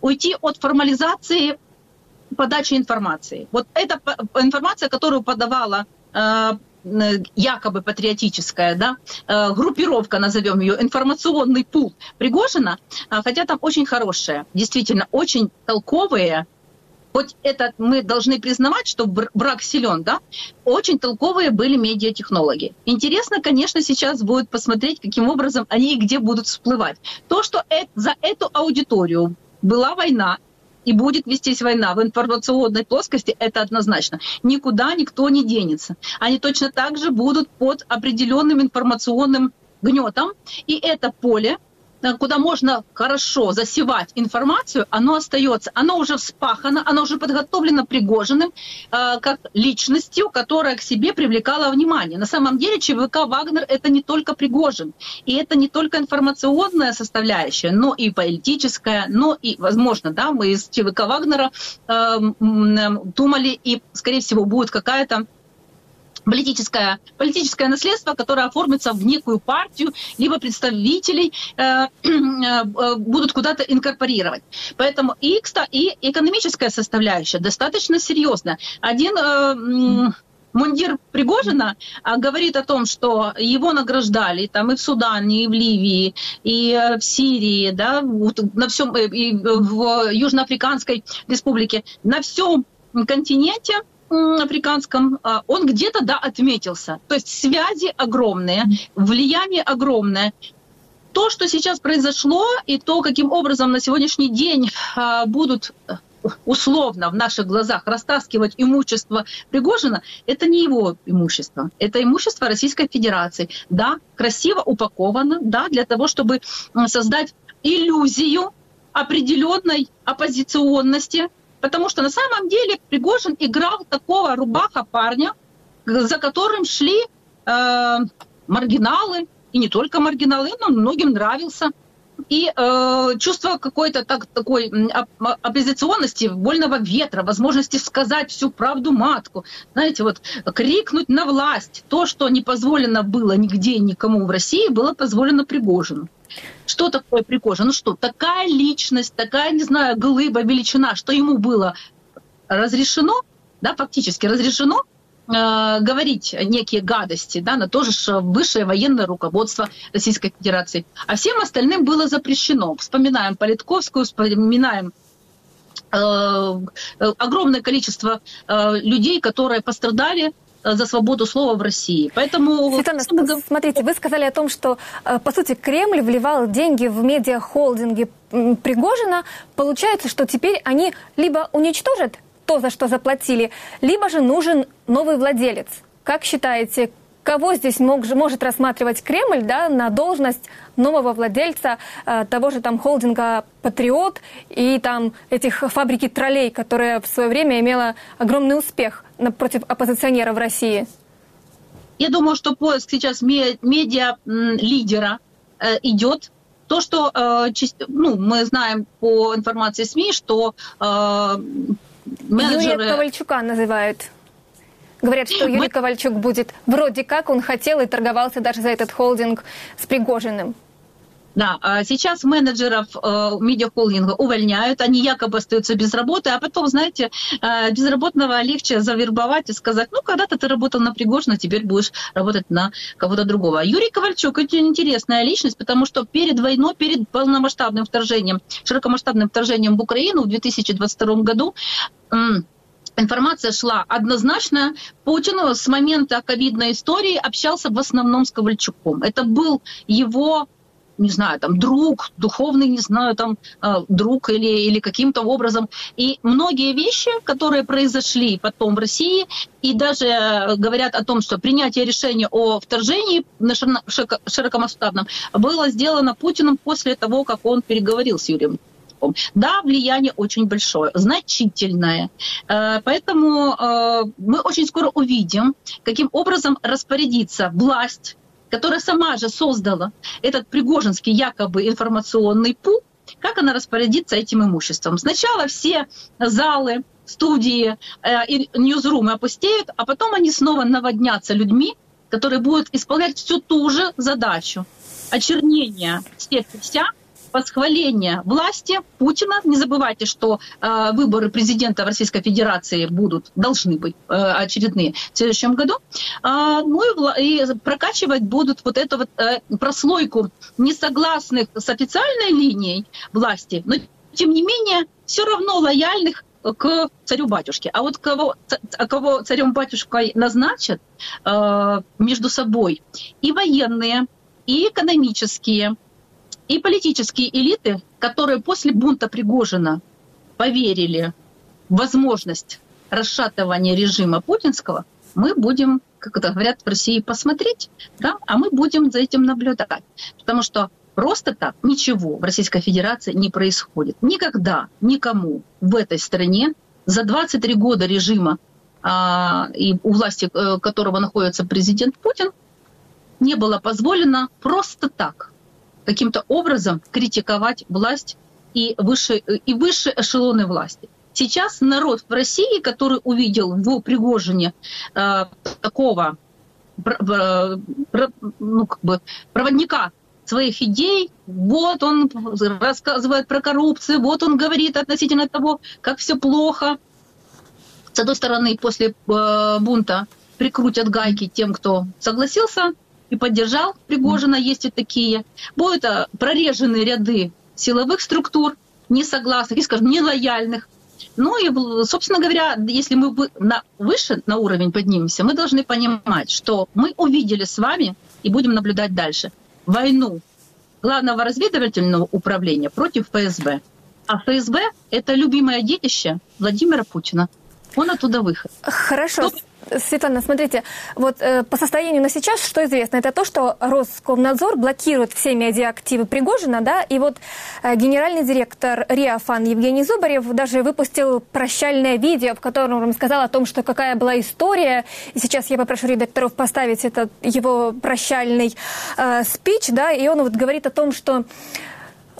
уйти от формализации подачи информации. Вот эта информация, которую подавала Э, якобы патриотическая да, э, группировка, назовем ее, информационный пул Пригожина, э, хотя там очень хорошие, действительно очень толковые, хоть это мы должны признавать, что брак силен, да, очень толковые были медиатехнологи. Интересно, конечно, сейчас будет посмотреть, каким образом они и где будут всплывать. То, что за эту аудиторию была война, и будет вестись война в информационной плоскости, это однозначно. Никуда никто не денется. Они точно так же будут под определенным информационным гнетом, и это поле куда можно хорошо засевать информацию, оно остается. Оно уже вспахано, оно уже подготовлено Пригожиным э, как личностью, которая к себе привлекала внимание. На самом деле ЧВК «Вагнер» — это не только Пригожин. И это не только информационная составляющая, но и политическая, но и, возможно, да, мы из ЧВК «Вагнера» э, думали, и, скорее всего, будет какая-то политическое, политическое наследство, которое оформится в некую партию, либо представителей э, [CLEARS THROAT] э, будут куда-то инкорпорировать. Поэтому и, и экономическая составляющая достаточно серьезная. Один э, мундир Пригожина а, говорит о том, что его награждали там и в Судане, и в Ливии, и э, в Сирии, да, на всем, э, и в Южноафриканской республике, на всем континенте африканском, а, он где-то, да, отметился. То есть связи огромные, влияние огромное. То, что сейчас произошло, и то, каким образом на сегодняшний день а, будут э, условно в наших глазах растаскивать имущество Пригожина, это не его имущество, это имущество Российской Федерации. Да, красиво упаковано, да, для того, чтобы создать иллюзию определенной оппозиционности, Потому что на самом деле Пригожин играл такого рубаха парня, за которым шли э, маргиналы, и не только маргиналы, но многим нравился. И э, чувство какой-то так, такой оппозиционности, вольного ветра, возможности сказать всю правду матку. Знаете, вот крикнуть на власть. То, что не позволено было нигде никому в России, было позволено Пригожину. Что такое Пригожин? Ну что, такая личность, такая, не знаю, глыба, величина, что ему было разрешено, да, фактически разрешено э, говорить некие гадости да, на то же высшее военное руководство Российской Федерации. А всем остальным было запрещено. Вспоминаем Политковскую, вспоминаем э, э огромное количество э, людей, которые пострадали за свободу слова в России. Поэтому... Светлана, смотрите, вы сказали о том, что, э, по сути, Кремль вливал деньги в медиахолдинги Пригожина. Получается, что теперь они либо уничтожат то, за что заплатили, либо же нужен новый владелец. Как считаете, кого здесь мог, может рассматривать Кремль да, на должность нового владельца э, того же там холдинга «Патриот» и там этих фабрики троллей, которая в свое время имела огромный успех против оппозиционеров России? Я думаю, что поиск сейчас медиа-лидера э, идет. То, что э, ну, мы знаем по информации СМИ, что менеджеры... Юрия Ковальчука называют Говорят, что Юрий Мы... Ковальчук будет вроде как он хотел и торговался даже за этот холдинг с Пригожиным. Да, а сейчас менеджеров э, медиахолдинга увольняют, они якобы остаются без работы, а потом, знаете, э, безработного легче завербовать и сказать, ну, когда-то ты работал на Пригожина, теперь будешь работать на кого-то другого. Юрий Ковальчук – это интересная личность, потому что перед войной, перед полномасштабным вторжением, широкомасштабным вторжением в Украину в 2022 году, информация шла однозначно. Путин с момента ковидной истории общался в основном с Ковальчуком. Это был его не знаю, там, друг, духовный, не знаю, там, э, друг или, или каким-то образом. И многие вещи, которые произошли потом в России, и даже говорят о том, что принятие решения о вторжении на широкомасштабном было сделано Путиным после того, как он переговорил с Юрием да, влияние очень большое, значительное. Э, поэтому э, мы очень скоро увидим, каким образом распорядиться власть которая сама же создала этот пригожинский якобы информационный пул, как она распорядится этим имуществом. Сначала все залы, студии э, и ньюзрумы опустеют, а потом они снова наводнятся людьми, которые будут исполнять всю ту же задачу очернения всех и вся восхваление власти Путина. Не забывайте, что э, выборы президента в Российской Федерации будут, должны быть э, очередные в следующем году. Э, ну и, и прокачивать будут вот эту вот э, прослойку несогласных с официальной линией власти, но тем не менее все равно лояльных к царю-батюшке. А вот кого, кого царем-батюшкой назначат э, между собой и военные, и экономические, и политические элиты, которые после бунта Пригожина поверили в возможность расшатывания режима путинского, мы будем, как это говорят в России, посмотреть, да, а мы будем за этим наблюдать. Потому что просто так ничего в Российской Федерации не происходит. Никогда никому в этой стране за 23 года режима а, и у власти э, которого находится президент Путин, не было позволено просто так каким-то образом критиковать власть и выше, и высшие эшелоны власти. Сейчас народ в России, который увидел в Пригожине э, такого ну, как бы, проводника своих идей, вот он рассказывает про коррупцию, вот он говорит относительно того, как все плохо. С одной стороны, после э, бунта прикрутят гайки тем, кто согласился и поддержал Пригожина, есть и такие. Будут а, прорежены ряды силовых структур, несогласных и, скажем, нелояльных. Ну и, собственно говоря, если мы на, выше на уровень поднимемся, мы должны понимать, что мы увидели с вами и будем наблюдать дальше войну главного разведывательного управления против ФСБ. А ФСБ – это любимое детище Владимира Путина. Он оттуда выход. Хорошо. Кто Светлана, смотрите, вот э, по состоянию на сейчас, что известно, это то, что Роскомнадзор блокирует все медиаактивы Пригожина, да, и вот э, генеральный директор РИА ФАН Евгений Зубарев даже выпустил прощальное видео, в котором он сказал о том, что какая была история, и сейчас я попрошу редакторов поставить этот его прощальный э, спич, да, и он вот говорит о том, что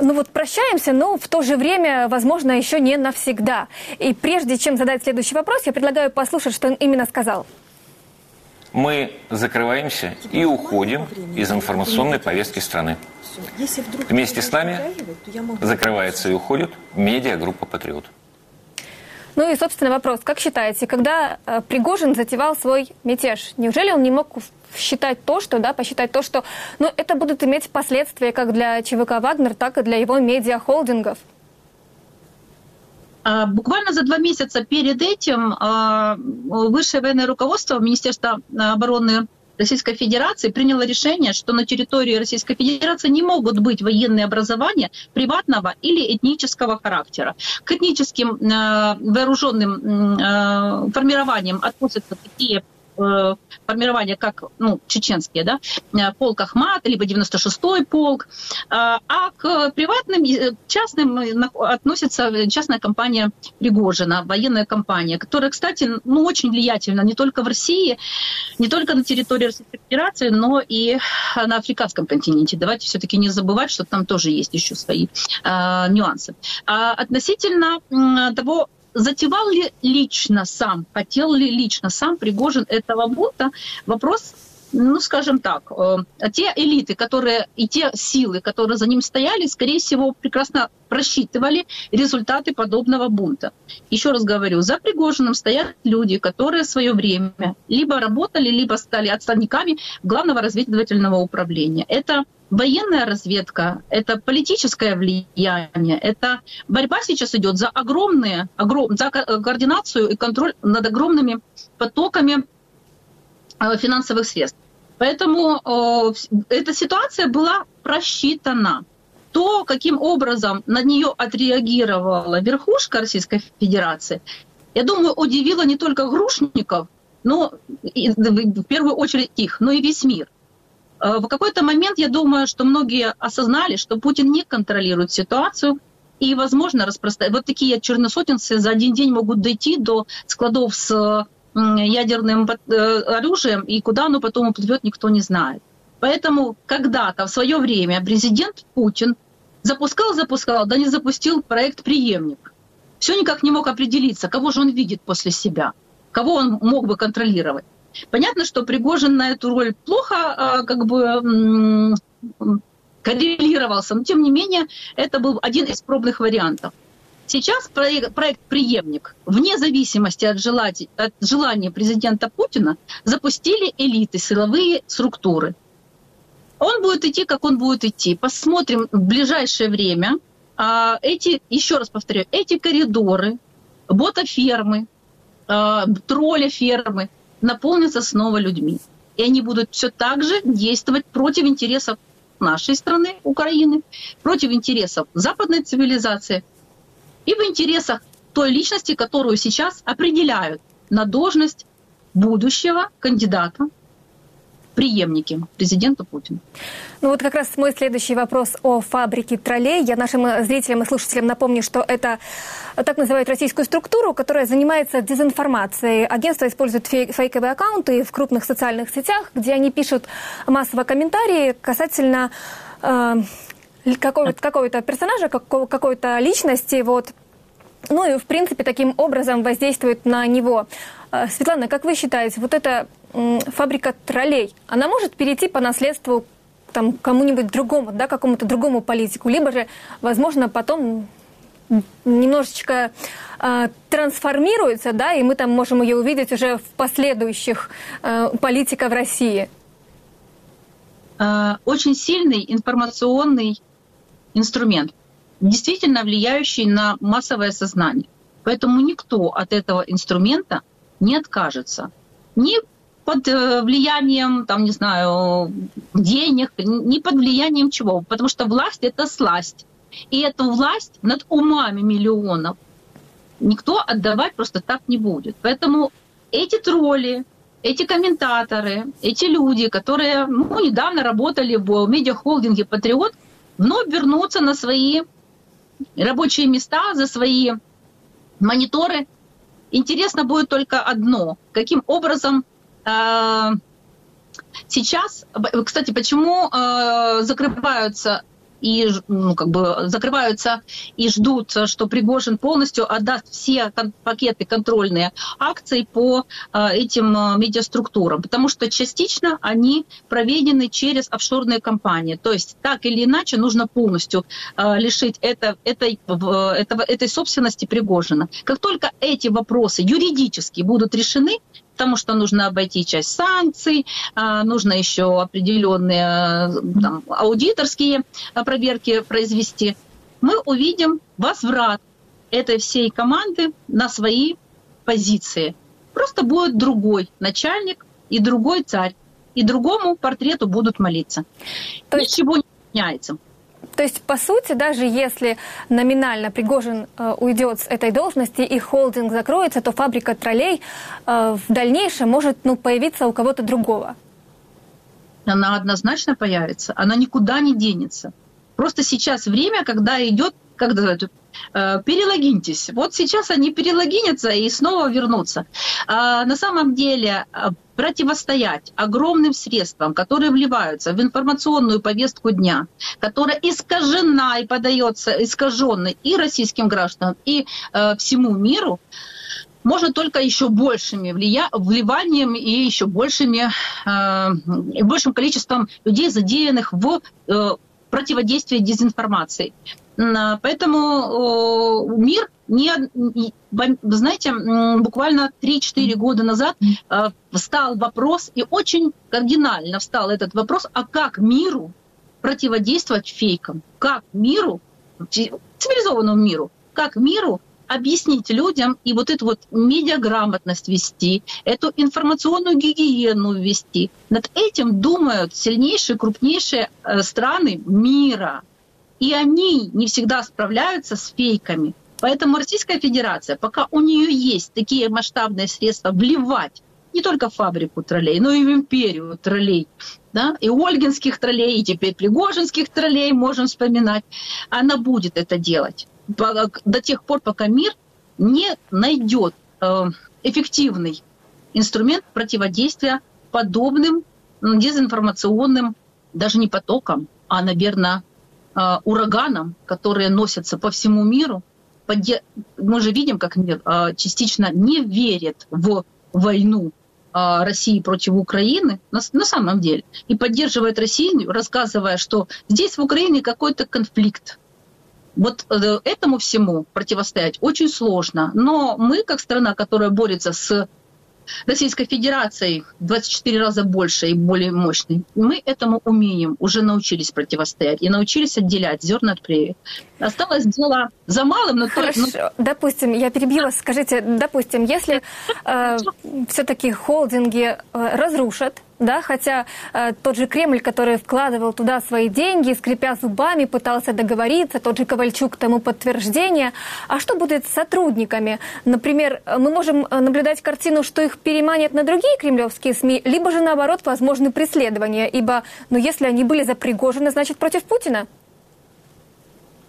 ну вот прощаемся, но в то же время, возможно, еще не навсегда. И прежде чем задать следующий вопрос, я предлагаю послушать, что он именно сказал. Мы закрываемся и уходим из информационной повестки страны. Вместе с нами закрывается и уходит медиагруппа «Патриот». Ну и, собственно, вопрос. Как считаете, когда э, Пригожин затевал свой мятеж, неужели он не мог считать то, что, да, посчитать то, что, ну, это будут иметь последствия как для ЧВК «Вагнер», так и для его медиахолдингов? А, буквально за два месяца перед этим а, высшее военное руководство Министерства обороны Российской Федерации приняло решение, что на территории Российской Федерации не могут быть военные образования приватного или этнического характера. К этническим э, вооруженным э, формированиям относятся такие формирования, как ну, чеченские, да, э, полк Ахмат, либо 96-й полк, а, а к приватным, э, частным относится частная компания Пригожина, военная компания, которая, кстати, ну, очень влиятельна не только в России, не только на территории Российской Федерации, но и на африканском континенте. Давайте все-таки не забывать, что там тоже есть еще свои э, нюансы. А относительно э, того, затевал ли лично сам, хотел ли лично сам Пригожин этого бота, вопрос ну, скажем так, э, те элиты, которые и те силы, которые за ним стояли, скорее всего, прекрасно просчитывали результаты подобного бунта. Еще раз говорю, за Пригожиным стоят люди, которые в свое время либо работали, либо стали отставниками главного разведывательного управления. Это военная разведка, это политическое влияние, это борьба сейчас идет за огромные, огром, за координацию и контроль над огромными потоками э, финансовых средств. Поэтому э, эта ситуация была просчитана. То, каким образом на нее отреагировала верхушка Российской Федерации, я думаю, удивило не только грушников, но и, в первую очередь их, но и весь мир. Э, в какой-то момент, я думаю, что многие осознали, что Путин не контролирует ситуацию, и, возможно, распространять. Вот такие черносотенцы за один день могут дойти до складов с ядерным э, оружием, и куда оно потом уплывет, никто не знает. Поэтому когда-то в свое время президент Путин запускал, запускал, да не запустил проект «Преемник». Все никак не мог определиться, кого же он видит после себя, кого он мог бы контролировать. Понятно, что Пригожин на эту роль плохо а, как бы коррелировался, но тем не менее это был один из пробных вариантов. Сейчас проект, проект «Преемник», вне зависимости от, желать, от желания президента Путина, запустили элиты, силовые структуры. Он будет идти, как он будет идти. Посмотрим в ближайшее время. А, эти, еще раз повторю, эти коридоры, ботафермы, а, тролля фермы наполнятся снова людьми. И они будут все так же действовать против интересов нашей страны, Украины, против интересов западной цивилизации – и в интересах той личности, которую сейчас определяют на должность будущего кандидата преемники президента Путина. Ну вот как раз мой следующий вопрос о фабрике троллей. Я нашим зрителям и слушателям напомню, что это так называют российскую структуру, которая занимается дезинформацией. Агентство использует фейковые аккаунты в крупных социальных сетях, где они пишут массово комментарии касательно э, какого-то, какого-то персонажа, какого, какой-то личности, вот, ну и, в принципе, таким образом воздействует на него. Э, Светлана, как вы считаете, вот эта фабрика троллей, она может перейти по наследству там, кому-нибудь другому, да, какому-то другому политику, либо же, возможно, потом немножечко э, трансформируется, да, и мы там можем ее увидеть уже в последующих э, политиках России. Э, очень сильный информационный инструмент, действительно влияющий на массовое сознание. Поэтому никто от этого инструмента не откажется. Ни под э, влиянием, там, не знаю, денег, ни под влиянием чего. Потому что власть — это сласть. И эту власть над умами миллионов никто отдавать просто так не будет. Поэтому эти тролли, эти комментаторы, эти люди, которые ну, недавно работали в медиахолдинге «Патриот», вновь вернуться на свои рабочие места, за свои мониторы. Интересно будет только одно. Каким образом э, сейчас, кстати, почему э, закрываются и ну, как бы закрываются и ждут, что Пригожин полностью отдаст все кон- пакеты контрольные акций по э, этим э, медиаструктурам, потому что частично они проведены через офшорные компании. То есть так или иначе нужно полностью э, лишить это, этой, этого, этой собственности Пригожина. Как только эти вопросы юридически будут решены, потому что нужно обойти часть санкций, а, нужно еще определенные там, аудиторские проверки произвести, мы увидим возврат этой всей команды на свои позиции. Просто будет другой начальник и другой царь. И другому портрету будут молиться. То есть... Ничего не меняется. То есть, по сути, даже если номинально Пригожин э, уйдет с этой должности и холдинг закроется, то фабрика троллей э, в дальнейшем может ну, появиться у кого-то другого. Она однозначно появится, она никуда не денется. Просто сейчас время, когда идет, как называют, перелогиньтесь. Вот сейчас они перелогинятся и снова вернутся. А на самом деле э, противостоять огромным средствам, которые вливаются в информационную повестку дня, которая искажена и подается искаженной и российским гражданам, и э, всему миру, можно только еще большими влия... вливанием и еще большими, э, большим количеством людей, задеянных в э, противодействии дезинформации. Поэтому мир не, знаете, буквально 3-4 года назад э, встал вопрос, и очень кардинально встал этот вопрос, а как миру противодействовать фейкам? Как миру, цивилизованному миру, как миру объяснить людям и вот эту вот медиаграмотность вести, эту информационную гигиену ввести. Над этим думают сильнейшие, крупнейшие э, страны мира. И они не всегда справляются с фейками. Поэтому Российская Федерация, пока у нее есть такие масштабные средства вливать не только фабрику троллей, но и в империю троллей, да, и ольгинских троллей, и теперь пригожинских троллей можем вспоминать, она будет это делать до тех пор, пока мир не найдет э, эффективный инструмент противодействия подобным дезинформационным, даже не потокам, а, наверное, э, ураганам, которые носятся по всему миру. Мы же видим, как мир э, частично не верит в войну России против Украины на самом деле и поддерживает Россию, рассказывая, что здесь в Украине какой-то конфликт, вот э, этому всему противостоять очень сложно. Но мы, как страна, которая борется с Российской Федерацией 24 раза больше и более мощной, мы этому умеем, уже научились противостоять и научились отделять зерна от плевел. Осталось дело за малым, но... Хорошо, но... допустим, я перебила, скажите, допустим, если [LAUGHS] э, все-таки холдинги э, разрушат да, хотя э, тот же Кремль, который вкладывал туда свои деньги, скрипя зубами, пытался договориться, тот же Ковальчук тому подтверждение. А что будет с сотрудниками? Например, мы можем э, наблюдать картину, что их переманят на другие кремлевские СМИ, либо же наоборот возможны преследования, ибо, ну, если они были за Пригожина, значит, против Путина?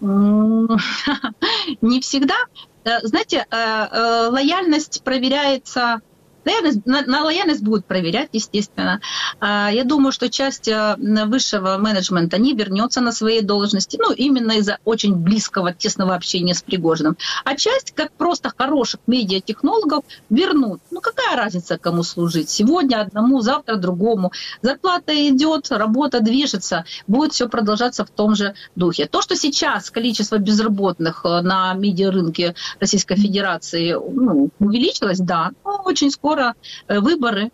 [LAUGHS] Не всегда. Э, знаете, э, лояльность проверяется Лояльность, на, на лояльность будут проверять, естественно. А, я думаю, что часть э, высшего менеджмента не вернется на свои должности, ну, именно из-за очень близкого, тесного общения с Пригожиным. А часть, как просто хороших медиатехнологов, вернут. Ну, какая разница, кому служить? Сегодня одному, завтра другому. Зарплата идет, работа движется, будет все продолжаться в том же духе. То, что сейчас количество безработных э, на медиарынке Российской Федерации ну, увеличилось, да, но очень скоро скоро э, выборы,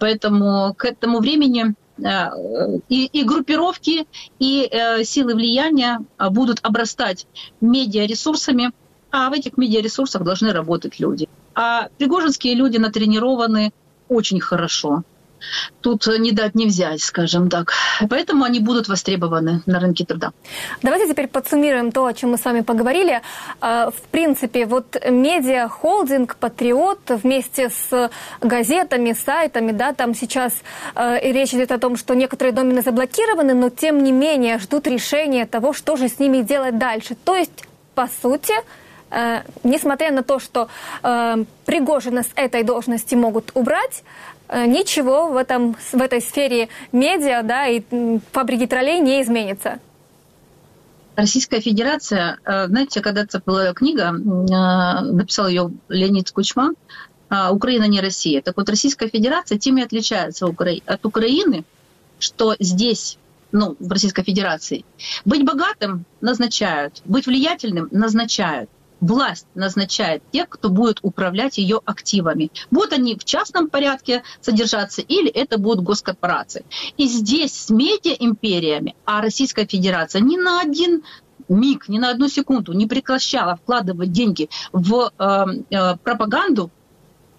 поэтому к этому времени э, и, и группировки, и э, силы влияния будут обрастать медиаресурсами, а в этих медиаресурсах должны работать люди. А пригожинские люди натренированы очень хорошо тут не дать, не взять, скажем так. Поэтому они будут востребованы на рынке труда. Давайте теперь подсуммируем то, о чем мы с вами поговорили. А, в принципе, вот медиа, холдинг, патриот вместе с газетами, сайтами, да, там сейчас а, и речь идет о том, что некоторые домены заблокированы, но тем не менее ждут решения того, что же с ними делать дальше. То есть, по сути, Uh, несмотря на то, что uh, Пригожина с этой должности могут убрать, Э, ничего в, этом, в этой сфере медиа да, и фабрики троллей не изменится. Российская Федерация, э, знаете, когда-то была книга, э, написал ее Леонид Кучма, «Украина не Россия». Так вот, Российская Федерация тем и отличается от Украины, что здесь ну, в Российской Федерации. Быть богатым назначают, быть влиятельным назначают власть назначает тех, кто будет управлять ее активами. Будут они в частном порядке содержаться или это будут госкорпорации. И здесь с медиа-империями, а Российская Федерация ни на один миг, ни на одну секунду не прекращала вкладывать деньги в э, э, пропаганду,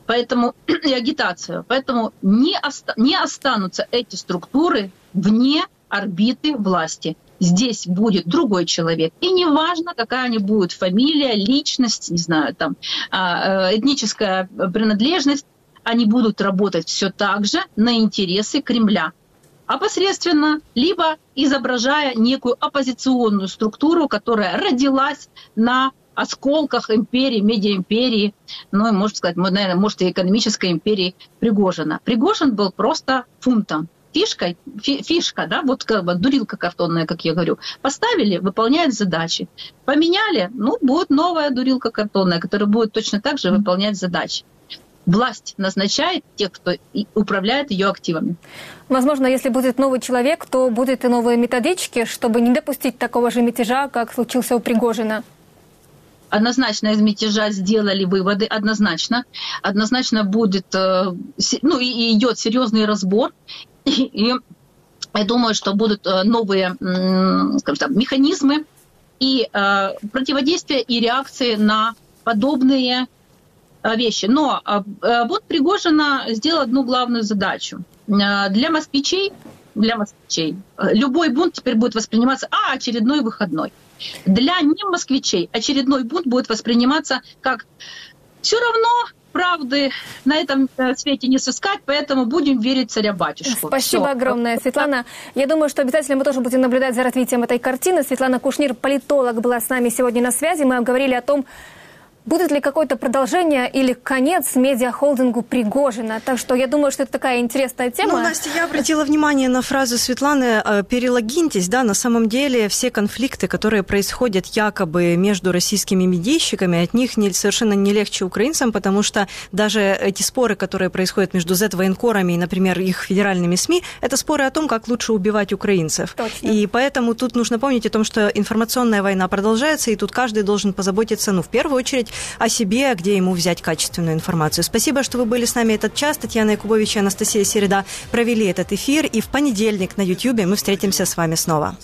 поэтому [CLEARS THROAT] и агитацию. Поэтому не, оста- не останутся эти структуры вне орбиты власти здесь будет другой человек. И неважно, какая у него будет фамилия, личность, не знаю, там, а, э, этническая принадлежность, они будут работать все так же на интересы Кремля опосредственно, либо изображая некую оппозиционную структуру, которая родилась на осколках империи, медиаимперии, ну и, можно сказать, наверное, может, и экономической империи Пригожина. Пригожин был просто фунтом фишкой, фи, фишка, да, вот как бы дурилка картонная, как я говорю, поставили, выполняет задачи. Поменяли, ну, будет новая дурилка картонная, которая будет точно так же выполнять задачи. Власть назначает тех, кто управляет ее активами. Возможно, если будет новый человек, то будут и новые методички, чтобы не допустить такого же мятежа, как случился у Пригожина однозначно из мятежа сделали выводы, однозначно. Однозначно будет, э, ну и идет серьезный разбор. И я думаю, что будут э, новые, скажем так, механизмы и э, противодействия и реакции на подобные вещи. Но вот Пригожина сделал одну главную задачу. Для москвичей, для москвичей любой бунт теперь будет восприниматься, а, очередной выходной. Для не москвичей очередной бунт будет восприниматься как все равно правды на этом э, свете не сыскать, поэтому будем верить царя-батюшку. Спасибо Все. огромное, Светлана. Я думаю, что обязательно мы тоже будем наблюдать за развитием этой картины. Светлана Кушнир, политолог, была с нами сегодня на связи. Мы говорили о том, Будет ли какое-то продолжение или конец медиахолдингу Пригожина? Так что я думаю, что это такая интересная тема. Ну, Настя, я обратила внимание на фразу Светланы э, «перелогиньтесь». Да, на самом деле все конфликты, которые происходят якобы между российскими медийщиками, от них не, совершенно не легче украинцам, потому что даже эти споры, которые происходят между Z-военкорами и, например, их федеральными СМИ, это споры о том, как лучше убивать украинцев. Точно. И поэтому тут нужно помнить о том, что информационная война продолжается, и тут каждый должен позаботиться, ну, в первую очередь, о себе, где ему взять качественную информацию. Спасибо, что вы были с нами этот час. Татьяна Якубович и Анастасия Середа провели этот эфир. И в понедельник на YouTube мы встретимся с вами снова.